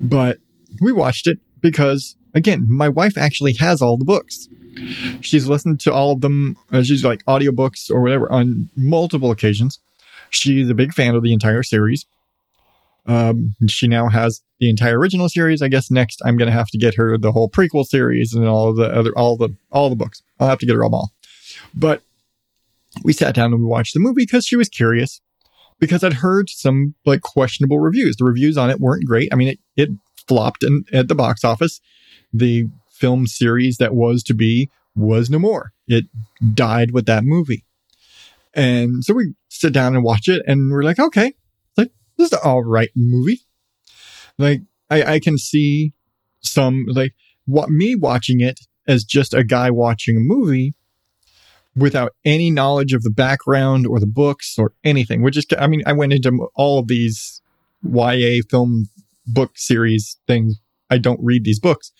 but we watched it because again, my wife actually has all the books. She's listened to all of them. Uh, she's like audiobooks or whatever on multiple occasions. She's a big fan of the entire series. Um, she now has the entire original series. I guess next I'm going to have to get her the whole prequel series and all the other, all the, all the books. I'll have to get her them all. But we sat down and we watched the movie because she was curious because I'd heard some like questionable reviews. The reviews on it weren't great. I mean, it, it flopped in, at the box office. The film series that was to be was no more. It died with that movie. And so we sit down and watch it and we're like, okay, like this is an all right movie. Like I, I can see some like what me watching it as just a guy watching a movie without any knowledge of the background or the books or anything. Which is, I mean, I went into all of these YA film book series things. I don't read these books.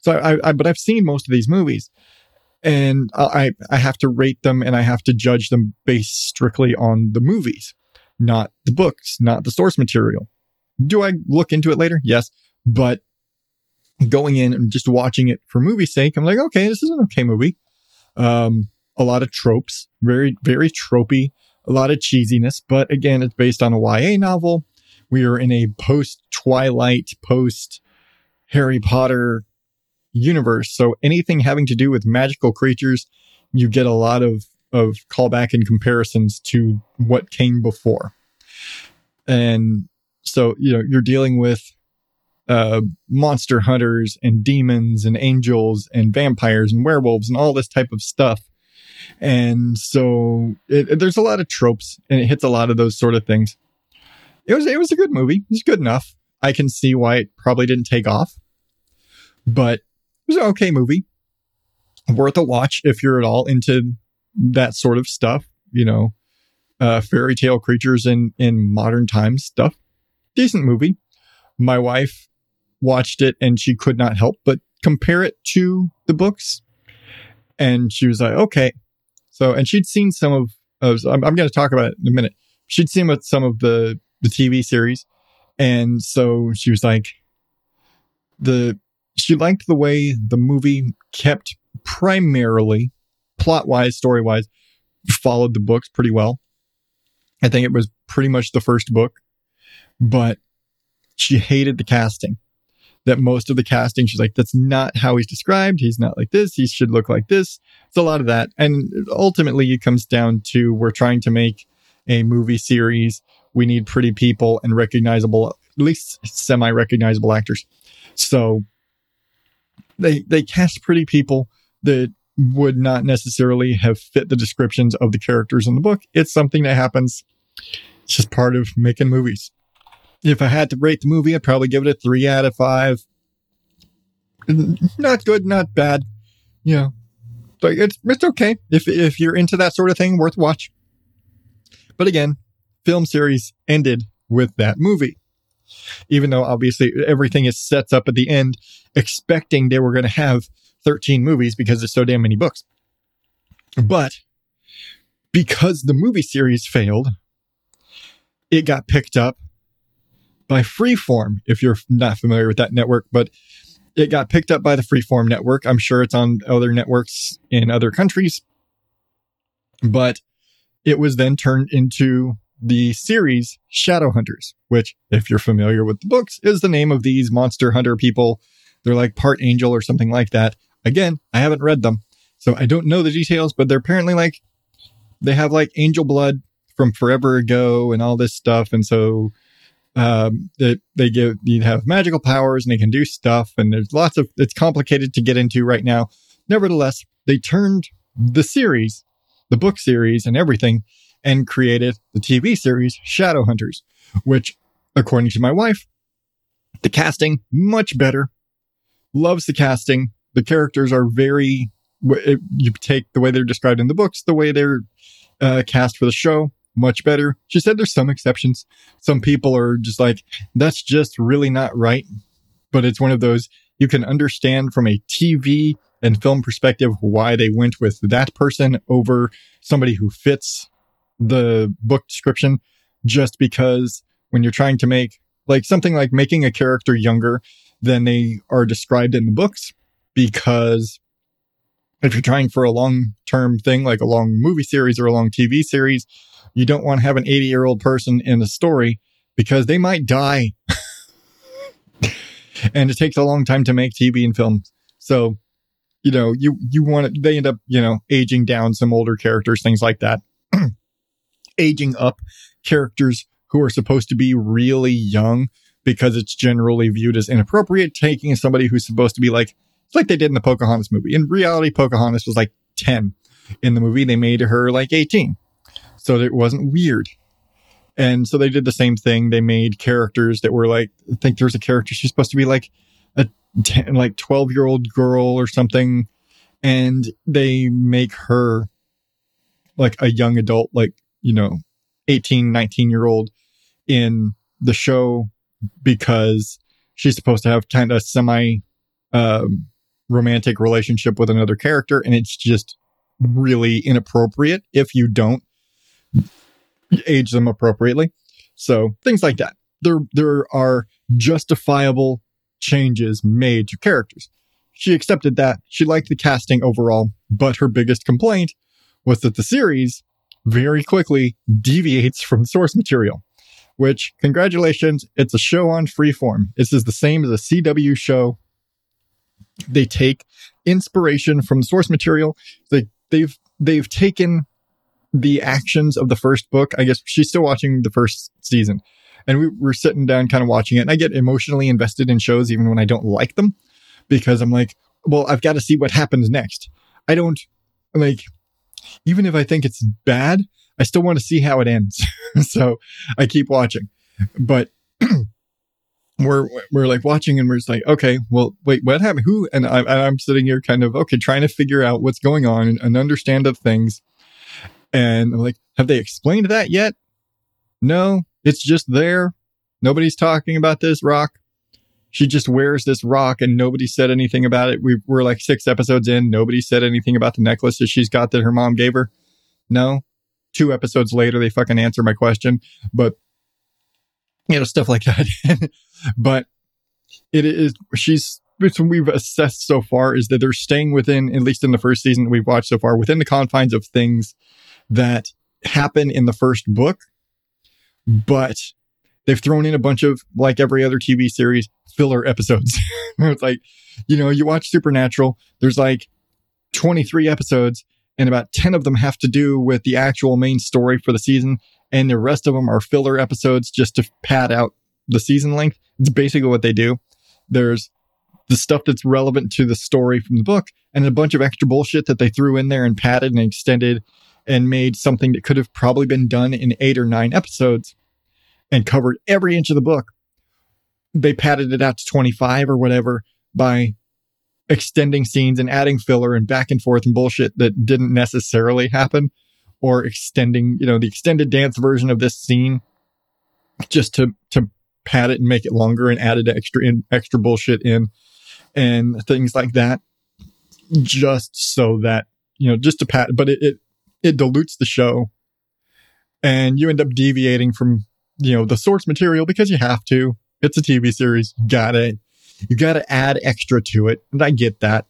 So I, I, but I've seen most of these movies and I, I have to rate them and I have to judge them based strictly on the movies, not the books, not the source material. Do I look into it later? Yes. But going in and just watching it for movie sake, I'm like, okay, this is an okay movie. Um, a lot of tropes, very, very tropey, a lot of cheesiness, but again, it's based on a YA novel. We are in a post Twilight, post Harry Potter universe. So anything having to do with magical creatures, you get a lot of, of callback and comparisons to what came before. And so, you know, you're dealing with uh, monster hunters and demons and angels and vampires and werewolves and all this type of stuff. And so it, it, there's a lot of tropes and it hits a lot of those sort of things. It was, it was a good movie. It was good enough. I can see why it probably didn't take off, but was an okay movie. Worth a watch if you're at all into that sort of stuff, you know, uh, fairy tale creatures in, in modern times stuff. Decent movie. My wife watched it and she could not help but compare it to the books. And she was like, okay. So, and she'd seen some of, of I'm, I'm going to talk about it in a minute. She'd seen with some of the, the TV series. And so she was like, the she liked the way the movie kept primarily plot wise, story wise, followed the books pretty well. I think it was pretty much the first book, but she hated the casting. that most of the casting, she's like, that's not how he's described. He's not like this. He should look like this. It's a lot of that. And ultimately, it comes down to we're trying to make a movie series. We need pretty people and recognizable, at least semi recognizable actors. So they, they cast pretty people that would not necessarily have fit the descriptions of the characters in the book. It's something that happens. It's just part of making movies. If I had to rate the movie, I'd probably give it a three out of five. Not good, not bad. You know, but it's it's okay if if you're into that sort of thing, worth watch. But again, film series ended with that movie. Even though obviously everything is sets up at the end, expecting they were going to have 13 movies because there's so damn many books. But because the movie series failed, it got picked up by Freeform, if you're not familiar with that network, but it got picked up by the Freeform network. I'm sure it's on other networks in other countries, but it was then turned into the series Shadowhunters, which, if you're familiar with the books, is the name of these monster hunter people. They're like part angel or something like that. Again, I haven't read them, so I don't know the details, but they're apparently like they have like angel blood from forever ago and all this stuff. And so um, that they give you have magical powers and they can do stuff and there's lots of it's complicated to get into right now nevertheless they turned the series the book series and everything and created the tv series shadowhunters which according to my wife the casting much better loves the casting the characters are very you take the way they're described in the books the way they're uh, cast for the show much better. She said there's some exceptions. Some people are just like, that's just really not right. But it's one of those you can understand from a TV and film perspective why they went with that person over somebody who fits the book description just because when you're trying to make like something like making a character younger than they are described in the books because if you're trying for a long term thing like a long movie series or a long TV series you don't want to have an 80 year old person in the story because they might die. and it takes a long time to make TV and films. So, you know, you, you want to, they end up, you know, aging down some older characters, things like that. Aging up characters who are supposed to be really young because it's generally viewed as inappropriate. Taking somebody who's supposed to be like, it's like they did in the Pocahontas movie. In reality, Pocahontas was like 10. In the movie, they made her like 18 so it wasn't weird. And so they did the same thing. They made characters that were like, I think there's a character, she's supposed to be like a 10, like 12 year old girl or something. And they make her like a young adult, like, you know, 18, 19 year old in the show because she's supposed to have kind of semi um, romantic relationship with another character. And it's just really inappropriate if you don't age them appropriately. So things like that. There, there are justifiable changes made to characters. She accepted that. She liked the casting overall, but her biggest complaint was that the series very quickly deviates from source material, which congratulations, it's a show on freeform. This is the same as a CW show. They take inspiration from source material. They, they've, they've taken the actions of the first book. I guess she's still watching the first season. And we were sitting down kind of watching it. And I get emotionally invested in shows even when I don't like them because I'm like, well, I've got to see what happens next. I don't like, even if I think it's bad, I still want to see how it ends. so I keep watching. But we're we're like watching and we're just like, okay, well, wait, what happened? Who? And I, I'm sitting here kind of okay, trying to figure out what's going on and, and understand the things. And I'm like, have they explained that yet? No, it's just there. Nobody's talking about this rock. She just wears this rock and nobody said anything about it. We were like six episodes in. Nobody said anything about the necklace that she's got that her mom gave her. No. Two episodes later, they fucking answer my question, but you know, stuff like that. but it is, she's, what we've assessed so far is that they're staying within, at least in the first season we've watched so far, within the confines of things that happen in the first book, but they've thrown in a bunch of like every other TV series filler episodes. it's like, you know, you watch Supernatural, there's like 23 episodes and about 10 of them have to do with the actual main story for the season and the rest of them are filler episodes just to pad out the season length. It's basically what they do. There's the stuff that's relevant to the story from the book and a bunch of extra bullshit that they threw in there and padded and extended and made something that could have probably been done in eight or nine episodes and covered every inch of the book. They padded it out to 25 or whatever by extending scenes and adding filler and back and forth and bullshit that didn't necessarily happen or extending, you know, the extended dance version of this scene just to, to pad it and make it longer and added extra in, extra bullshit in and things like that just so that, you know, just to pat, but it, it, it dilutes the show and you end up deviating from, you know, the source material because you have to. It's a TV series. Got it. You got to add extra to it. And I get that.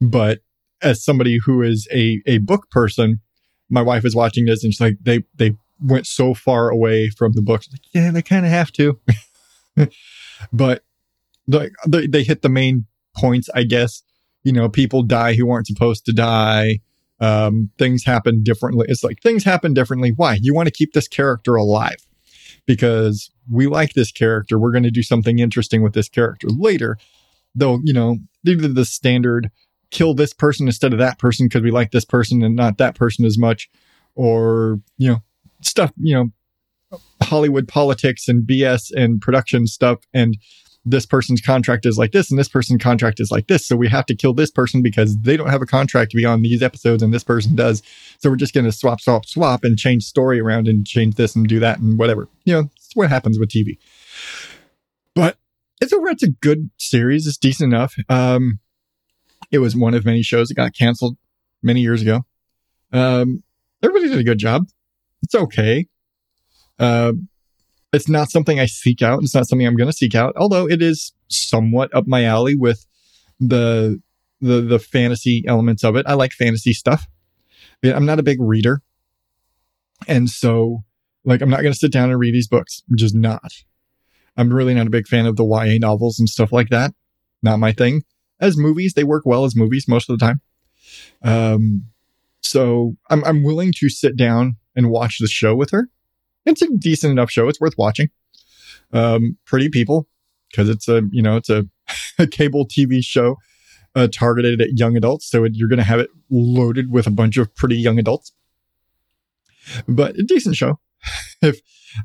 But as somebody who is a, a book person, my wife is watching this and she's like, they, they went so far away from the books. Like, yeah, they kind of have to. but like they, they hit the main points, I guess. You know, people die who aren't supposed to die. Um, things happen differently. It's like things happen differently. Why? You want to keep this character alive because we like this character. We're going to do something interesting with this character later. Though, you know, either the standard kill this person instead of that person because we like this person and not that person as much, or, you know, stuff, you know, Hollywood politics and BS and production stuff. And this person's contract is like this and this person's contract is like this. So we have to kill this person because they don't have a contract to be on these episodes and this person does. So we're just going to swap, swap, swap and change story around and change this and do that and whatever. You know, it's what happens with TV. But it's a, it's a good series. It's decent enough. Um, it was one of many shows that got canceled many years ago. Um, everybody did a good job. It's okay. Uh, it's not something I seek out. It's not something I'm going to seek out, although it is somewhat up my alley with the the the fantasy elements of it. I like fantasy stuff. I'm not a big reader, and so like I'm not going to sit down and read these books. I'm just not. I'm really not a big fan of the YA novels and stuff like that. Not my thing. As movies, they work well as movies most of the time. Um, so I'm I'm willing to sit down and watch the show with her it's a decent enough show. It's worth watching. Um, pretty people because it's a, you know, it's a, a cable TV show uh, targeted at young adults. So it, you're going to have it loaded with a bunch of pretty young adults, but a decent show. if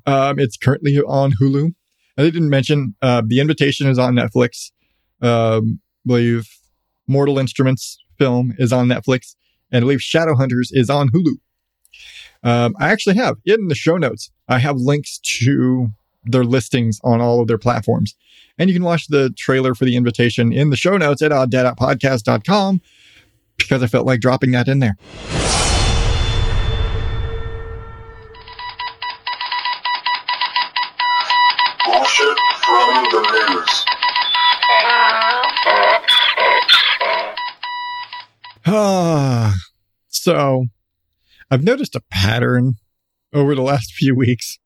um, it's currently on Hulu, I didn't mention uh, the invitation is on Netflix. Um, I believe Mortal Instruments film is on Netflix, and I believe Shadowhunters is on Hulu. Um, I actually have it in the show notes, I have links to their listings on all of their platforms. And you can watch the trailer for the invitation in the show notes at odddadpodcast.com because I felt like dropping that in there. Bullshit from the news. Ah, so I've noticed a pattern over the last few weeks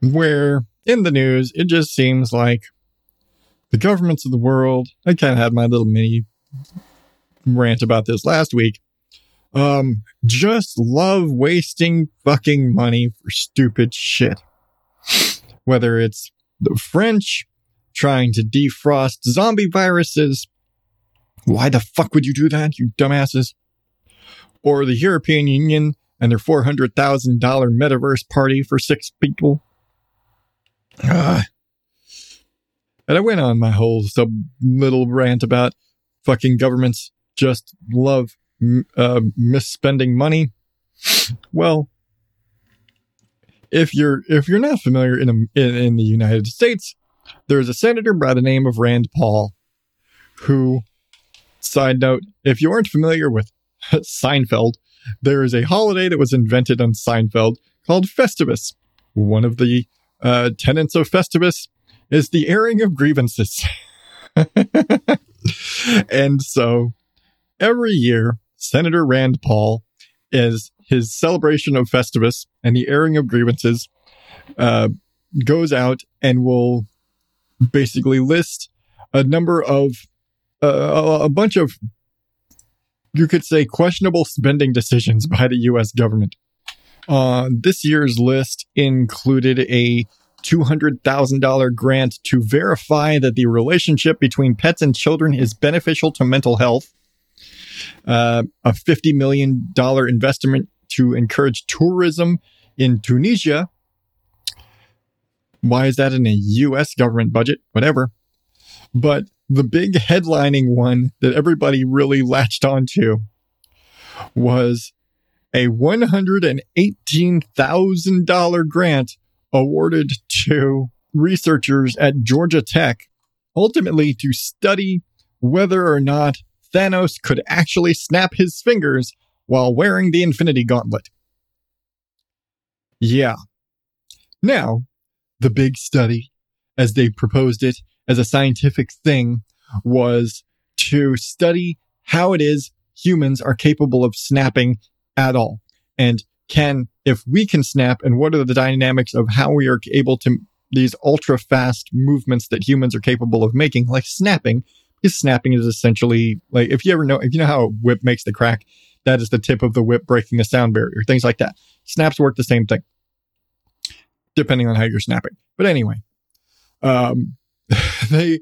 where in the news it just seems like the governments of the world, I kind of had my little mini rant about this last week, um, just love wasting fucking money for stupid shit. Whether it's the French trying to defrost zombie viruses. Why the fuck would you do that, you dumbasses? or the European Union and their $400,000 metaverse party for six people. Uh, and I went on my whole sub little rant about fucking governments just love uh, misspending money. Well, if you're if you're not familiar in, a, in in the United States, there's a senator by the name of Rand Paul, who, side note, if you aren't familiar with Seinfeld, there is a holiday that was invented on Seinfeld called Festivus. One of the uh, tenets of Festivus is the airing of grievances. and so every year, Senator Rand Paul is his celebration of Festivus and the airing of grievances uh, goes out and will basically list a number of uh, a bunch of you could say questionable spending decisions by the U.S. government. Uh, this year's list included a $200,000 grant to verify that the relationship between pets and children is beneficial to mental health, uh, a $50 million investment to encourage tourism in Tunisia. Why is that in a US government budget? Whatever. But the big headlining one that everybody really latched onto was a $118,000 grant awarded to researchers at Georgia Tech, ultimately to study whether or not Thanos could actually snap his fingers while wearing the Infinity Gauntlet. Yeah. Now, the big study, as they proposed it as a scientific thing, was to study how it is humans are capable of snapping at all. And can, if we can snap, and what are the dynamics of how we are able to these ultra fast movements that humans are capable of making, like snapping, because snapping is essentially like if you ever know if you know how a whip makes the crack, that is the tip of the whip breaking the sound barrier, things like that. Snaps work the same thing, depending on how you're snapping. But anyway, um, they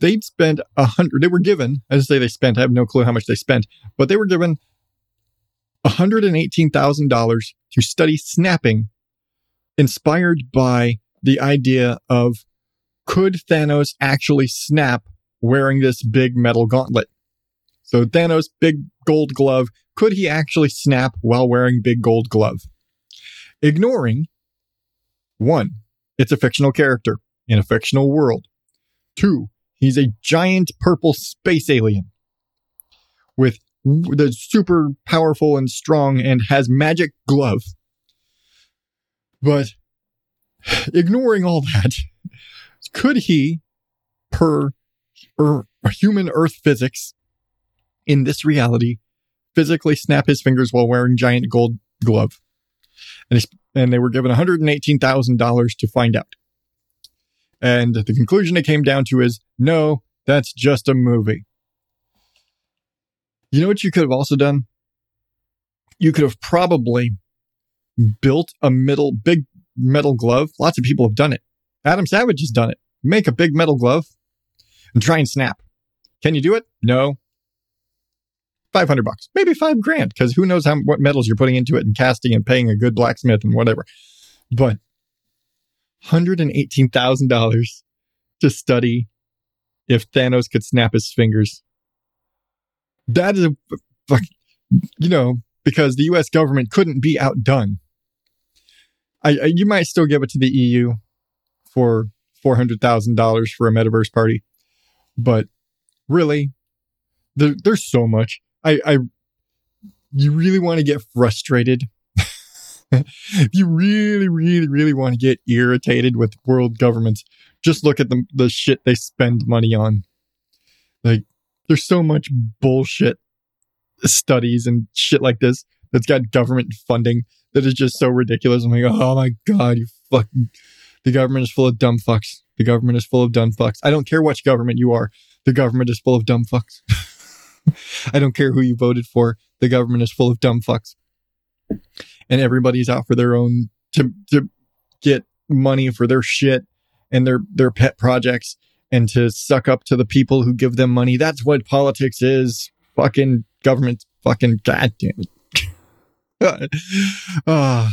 they'd spent a hundred. They were given, I say they spent. I have no clue how much they spent, but they were given $118,000 to study snapping, inspired by the idea of could Thanos actually snap wearing this big metal gauntlet? So Thanos, big gold glove, could he actually snap while wearing big gold glove? Ignoring one, it's a fictional character in a fictional world. Two, he's a giant purple space alien with the super powerful and strong and has magic glove. But ignoring all that, could he, per er, human Earth physics, in this reality, physically snap his fingers while wearing giant gold glove? And, and they were given $118,000 to find out. And the conclusion it came down to is no, that's just a movie. You know what you could have also done? You could have probably built a middle, big metal glove. Lots of people have done it. Adam Savage has done it. Make a big metal glove and try and snap. Can you do it? No. 500 bucks, maybe five grand, because who knows how, what metals you're putting into it and casting and paying a good blacksmith and whatever. But $118,000 to study if Thanos could snap his fingers that is a, you know, because the U.S. government couldn't be outdone. I, I you might still give it to the EU for four hundred thousand dollars for a metaverse party, but really, there, there's so much. I, I, you really want to get frustrated. if you really, really, really want to get irritated with world governments, just look at the the shit they spend money on. Like there's so much bullshit studies and shit like this that's got government funding that is just so ridiculous. I'm like, oh my god, you fucking. The government is full of dumb fucks. The government is full of dumb fucks. I don't care which government you are. The government is full of dumb fucks. I don't care who you voted for. The government is full of dumb fucks. And everybody's out for their own to to get money for their shit and their their pet projects and to suck up to the people who give them money. That's what politics is. Fucking government. Fucking goddamn it. uh,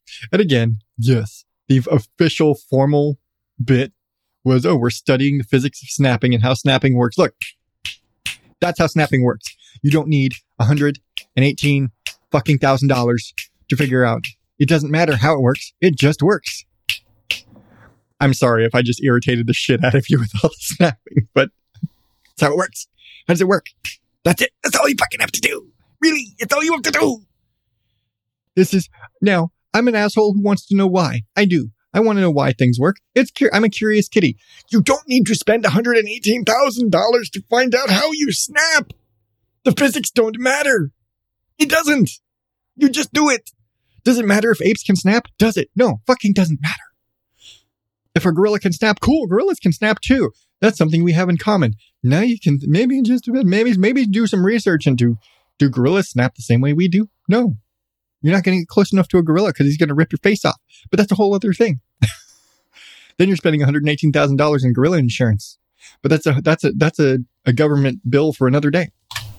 and again, yes, the official formal bit was, oh, we're studying the physics of snapping and how snapping works. Look, that's how snapping works. You don't need 118 fucking thousand dollars to figure out. It doesn't matter how it works. It just works. I'm sorry if I just irritated the shit out of you with all the snapping, but that's how it works. How does it work? That's it. That's all you fucking have to do. Really, it's all you have to do. This is now. I'm an asshole who wants to know why. I do. I want to know why things work. It's I'm a curious kitty. You don't need to spend $118,000 to find out how you snap. The physics don't matter. It doesn't. You just do it. Does it matter if apes can snap? Does it? No, fucking doesn't matter. If a gorilla can snap, cool, gorillas can snap too. That's something we have in common. Now you can maybe just a bit, maybe maybe do some research into do gorillas snap the same way we do? No. You're not going to get close enough to a gorilla because he's going to rip your face off. But that's a whole other thing. then you're spending $118,000 in gorilla insurance. But that's a that's a that's a, a government bill for another day.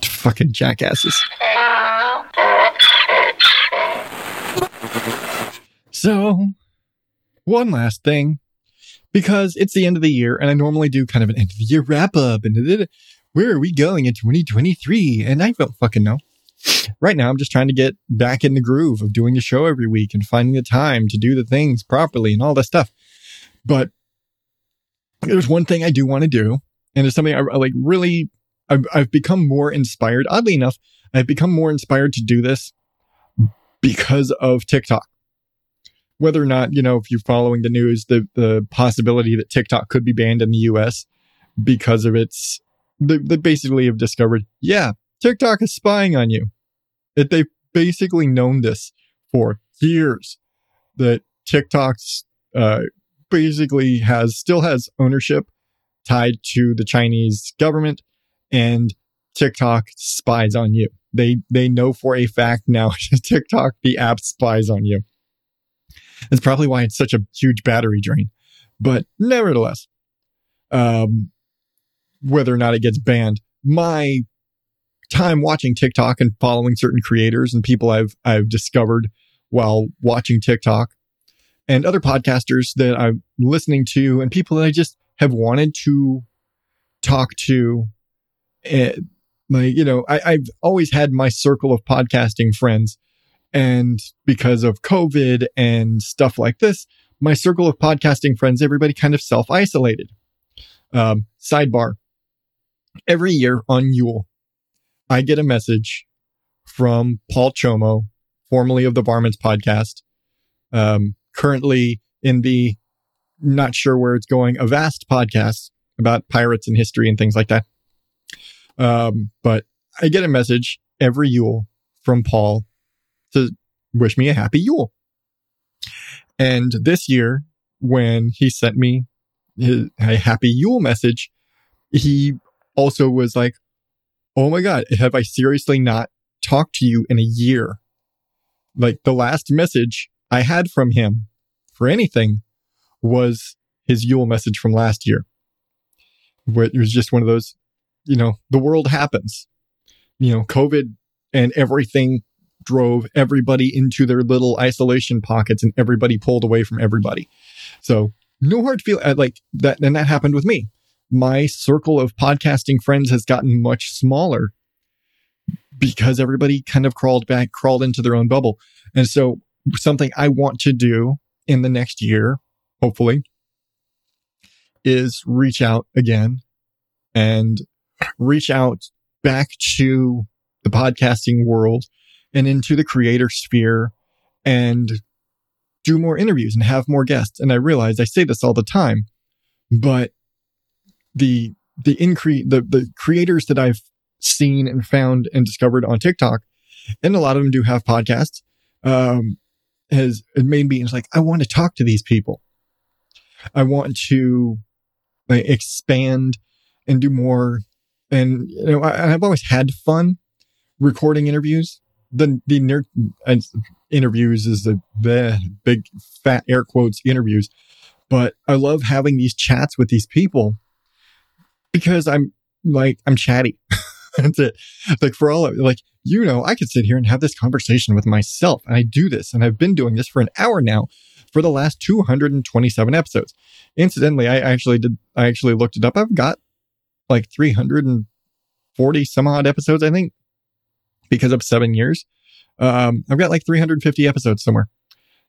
Fucking jackasses. Ah. So, one last thing, because it's the end of the year, and I normally do kind of an end of the year wrap up, and where are we going in 2023? And I don't fucking know. Right now, I'm just trying to get back in the groove of doing the show every week and finding the time to do the things properly and all that stuff. But there's one thing I do want to do, and it's something I, I like really, I've, I've become more inspired. Oddly enough, I've become more inspired to do this because of TikTok whether or not, you know, if you're following the news, the, the possibility that TikTok could be banned in the US because of its, they, they basically have discovered, yeah, TikTok is spying on you. That they've basically known this for years that TikTok's, uh, basically has, still has ownership tied to the Chinese government and TikTok spies on you. They, they know for a fact now TikTok, the app spies on you. That's probably why it's such a huge battery drain. But nevertheless, um, whether or not it gets banned, my time watching TikTok and following certain creators and people I've I've discovered while watching TikTok and other podcasters that I'm listening to and people that I just have wanted to talk to. My, you know, I, I've always had my circle of podcasting friends and because of COVID and stuff like this, my circle of podcasting friends, everybody kind of self isolated. Um, sidebar. Every year on Yule, I get a message from Paul Chomo, formerly of the Varmints podcast, um, currently in the not sure where it's going, a vast podcast about pirates and history and things like that. Um, but I get a message every Yule from Paul to wish me a happy Yule. And this year, when he sent me his, a happy Yule message, he also was like, Oh my God, have I seriously not talked to you in a year? Like the last message I had from him for anything was his Yule message from last year. It was just one of those, you know, the world happens. You know, COVID and everything drove everybody into their little isolation pockets and everybody pulled away from everybody. So no hard feel uh, like that. And that happened with me. My circle of podcasting friends has gotten much smaller because everybody kind of crawled back, crawled into their own bubble. And so something I want to do in the next year, hopefully, is reach out again and reach out back to the podcasting world and into the creator sphere and do more interviews and have more guests. And I realize I say this all the time, but the, the increase, the, the creators that I've seen and found and discovered on TikTok, and a lot of them do have podcasts, um, has it made me, it's like, I want to talk to these people. I want to like, expand and do more. And, you know, I, I've always had fun recording interviews the the interviews is the the big fat air quotes interviews, but I love having these chats with these people because I'm like I'm chatty. That's it. Like for all of like you know, I could sit here and have this conversation with myself, and I do this, and I've been doing this for an hour now for the last 227 episodes. Incidentally, I actually did. I actually looked it up. I've got like 340 some odd episodes, I think because of seven years. Um, I've got like 350 episodes somewhere,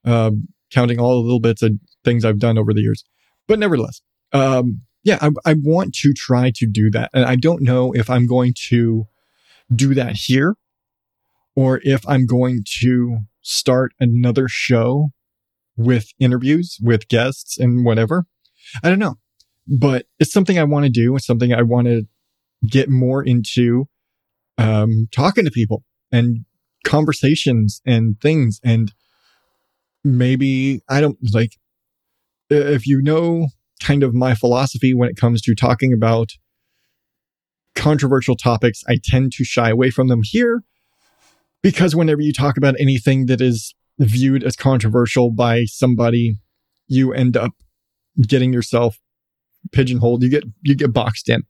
um, counting all the little bits of things I've done over the years. But nevertheless, um, yeah, I, I want to try to do that. And I don't know if I'm going to do that here or if I'm going to start another show with interviews with guests and whatever. I don't know, but it's something I want to do. It's something I want to get more into um, talking to people and conversations and things. And maybe I don't like if you know kind of my philosophy when it comes to talking about controversial topics, I tend to shy away from them here because whenever you talk about anything that is viewed as controversial by somebody, you end up getting yourself pigeonholed. You get you get boxed in.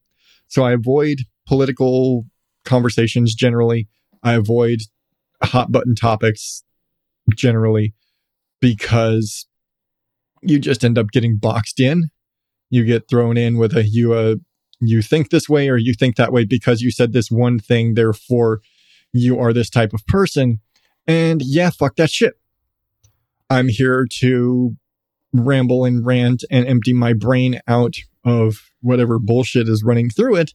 So I avoid political conversations generally. I avoid hot button topics generally because you just end up getting boxed in. You get thrown in with a you uh, you think this way or you think that way because you said this one thing, therefore you are this type of person. And yeah, fuck that shit. I'm here to ramble and rant and empty my brain out of whatever bullshit is running through it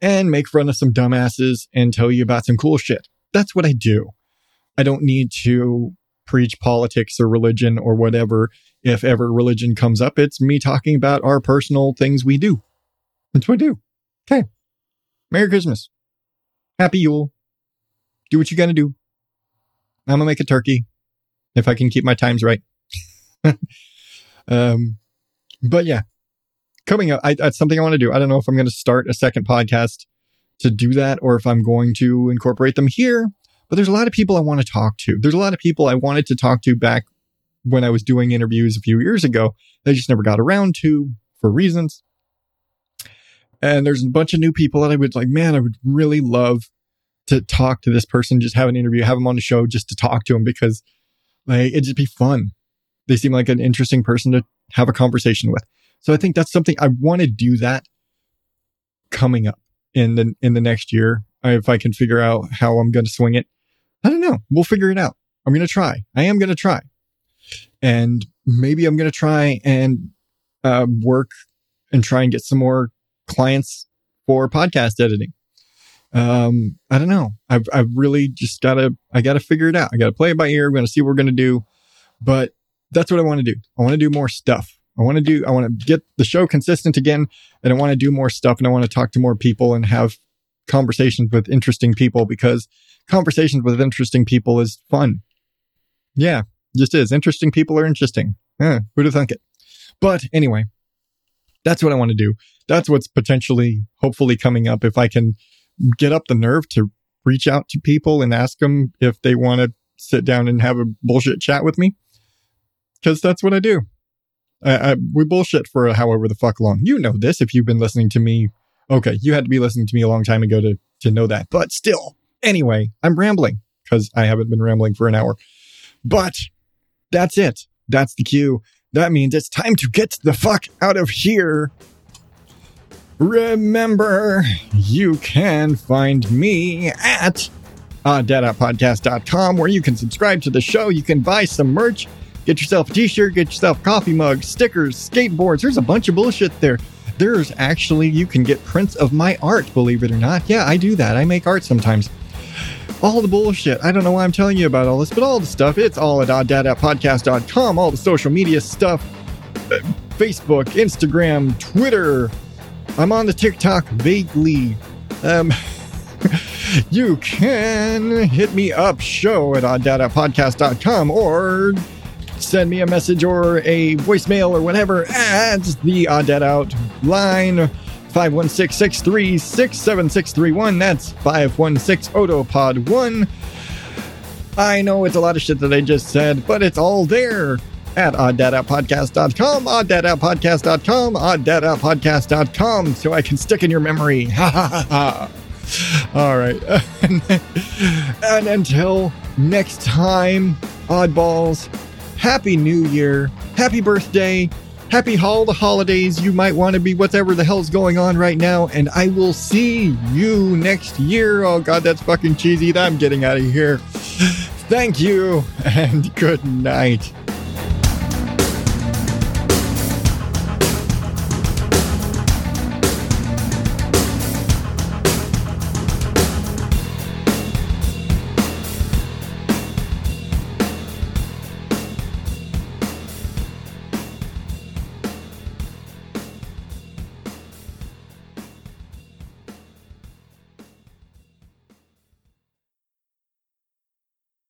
and make fun of some dumbasses and tell you about some cool shit. That's what I do. I don't need to preach politics or religion or whatever. If ever religion comes up, it's me talking about our personal things we do. That's what I do. Okay. Merry Christmas. Happy Yule. Do what you gotta do. I'm gonna make a turkey if I can keep my times right. um, but yeah, coming up, I, that's something I want to do. I don't know if I'm going to start a second podcast to do that or if I'm going to incorporate them here. But there's a lot of people I want to talk to. There's a lot of people I wanted to talk to back when I was doing interviews a few years ago. I just never got around to for reasons. And there's a bunch of new people that I would like, man, I would really love to talk to this person, just have an interview, have them on the show just to talk to them because like it'd just be fun. They seem like an interesting person to have a conversation with. So I think that's something I want to do that coming up in the in the next year. If I can figure out how I'm going to swing it, I don't know. We'll figure it out. I'm going to try. I am going to try, and maybe I'm going to try and uh, work and try and get some more clients for podcast editing. Um, I don't know. I've I've really just gotta I gotta figure it out. I gotta play it by ear. We're gonna see what we're gonna do, but that's what I want to do. I want to do more stuff. I want to do, I want to get the show consistent again and I want to do more stuff and I want to talk to more people and have conversations with interesting people because conversations with interesting people is fun. Yeah, just is. Interesting people are interesting. Who'd have thunk it? But anyway, that's what I want to do. That's what's potentially, hopefully coming up if I can get up the nerve to reach out to people and ask them if they want to sit down and have a bullshit chat with me. Cause that's what I do. I, I, we bullshit for however the fuck long. You know this if you've been listening to me. Okay, you had to be listening to me a long time ago to to know that. But still, anyway, I'm rambling because I haven't been rambling for an hour. But that's it. That's the cue. That means it's time to get the fuck out of here. Remember, you can find me at uh, oddadoutpodcast.com where you can subscribe to the show. You can buy some merch Get yourself a t-shirt, get yourself a coffee mug, stickers, skateboards. There's a bunch of bullshit there. There's actually, you can get prints of my art, believe it or not. Yeah, I do that. I make art sometimes. All the bullshit. I don't know why I'm telling you about all this, but all the stuff, it's all at oddadoutpodcast.com. All the social media stuff. Facebook, Instagram, Twitter. I'm on the TikTok vaguely. Um, you can hit me up show at oddadoutpodcast.com or send me a message or a voicemail or whatever at the Odd Dad Out line 516 636 7631. That's 516 Otopod 1. I know it's a lot of shit that I just said, but it's all there at oddadoutpodcast.com, oddadoutpodcast.com, oddadoutpodcast.com, so I can stick in your memory. Ha ha ha. All right. and until next time, oddballs, Happy New Year, Happy Birthday, Happy all the holidays you might want to be, whatever the hell's going on right now, and I will see you next year. Oh god, that's fucking cheesy. I'm getting out of here. Thank you, and good night.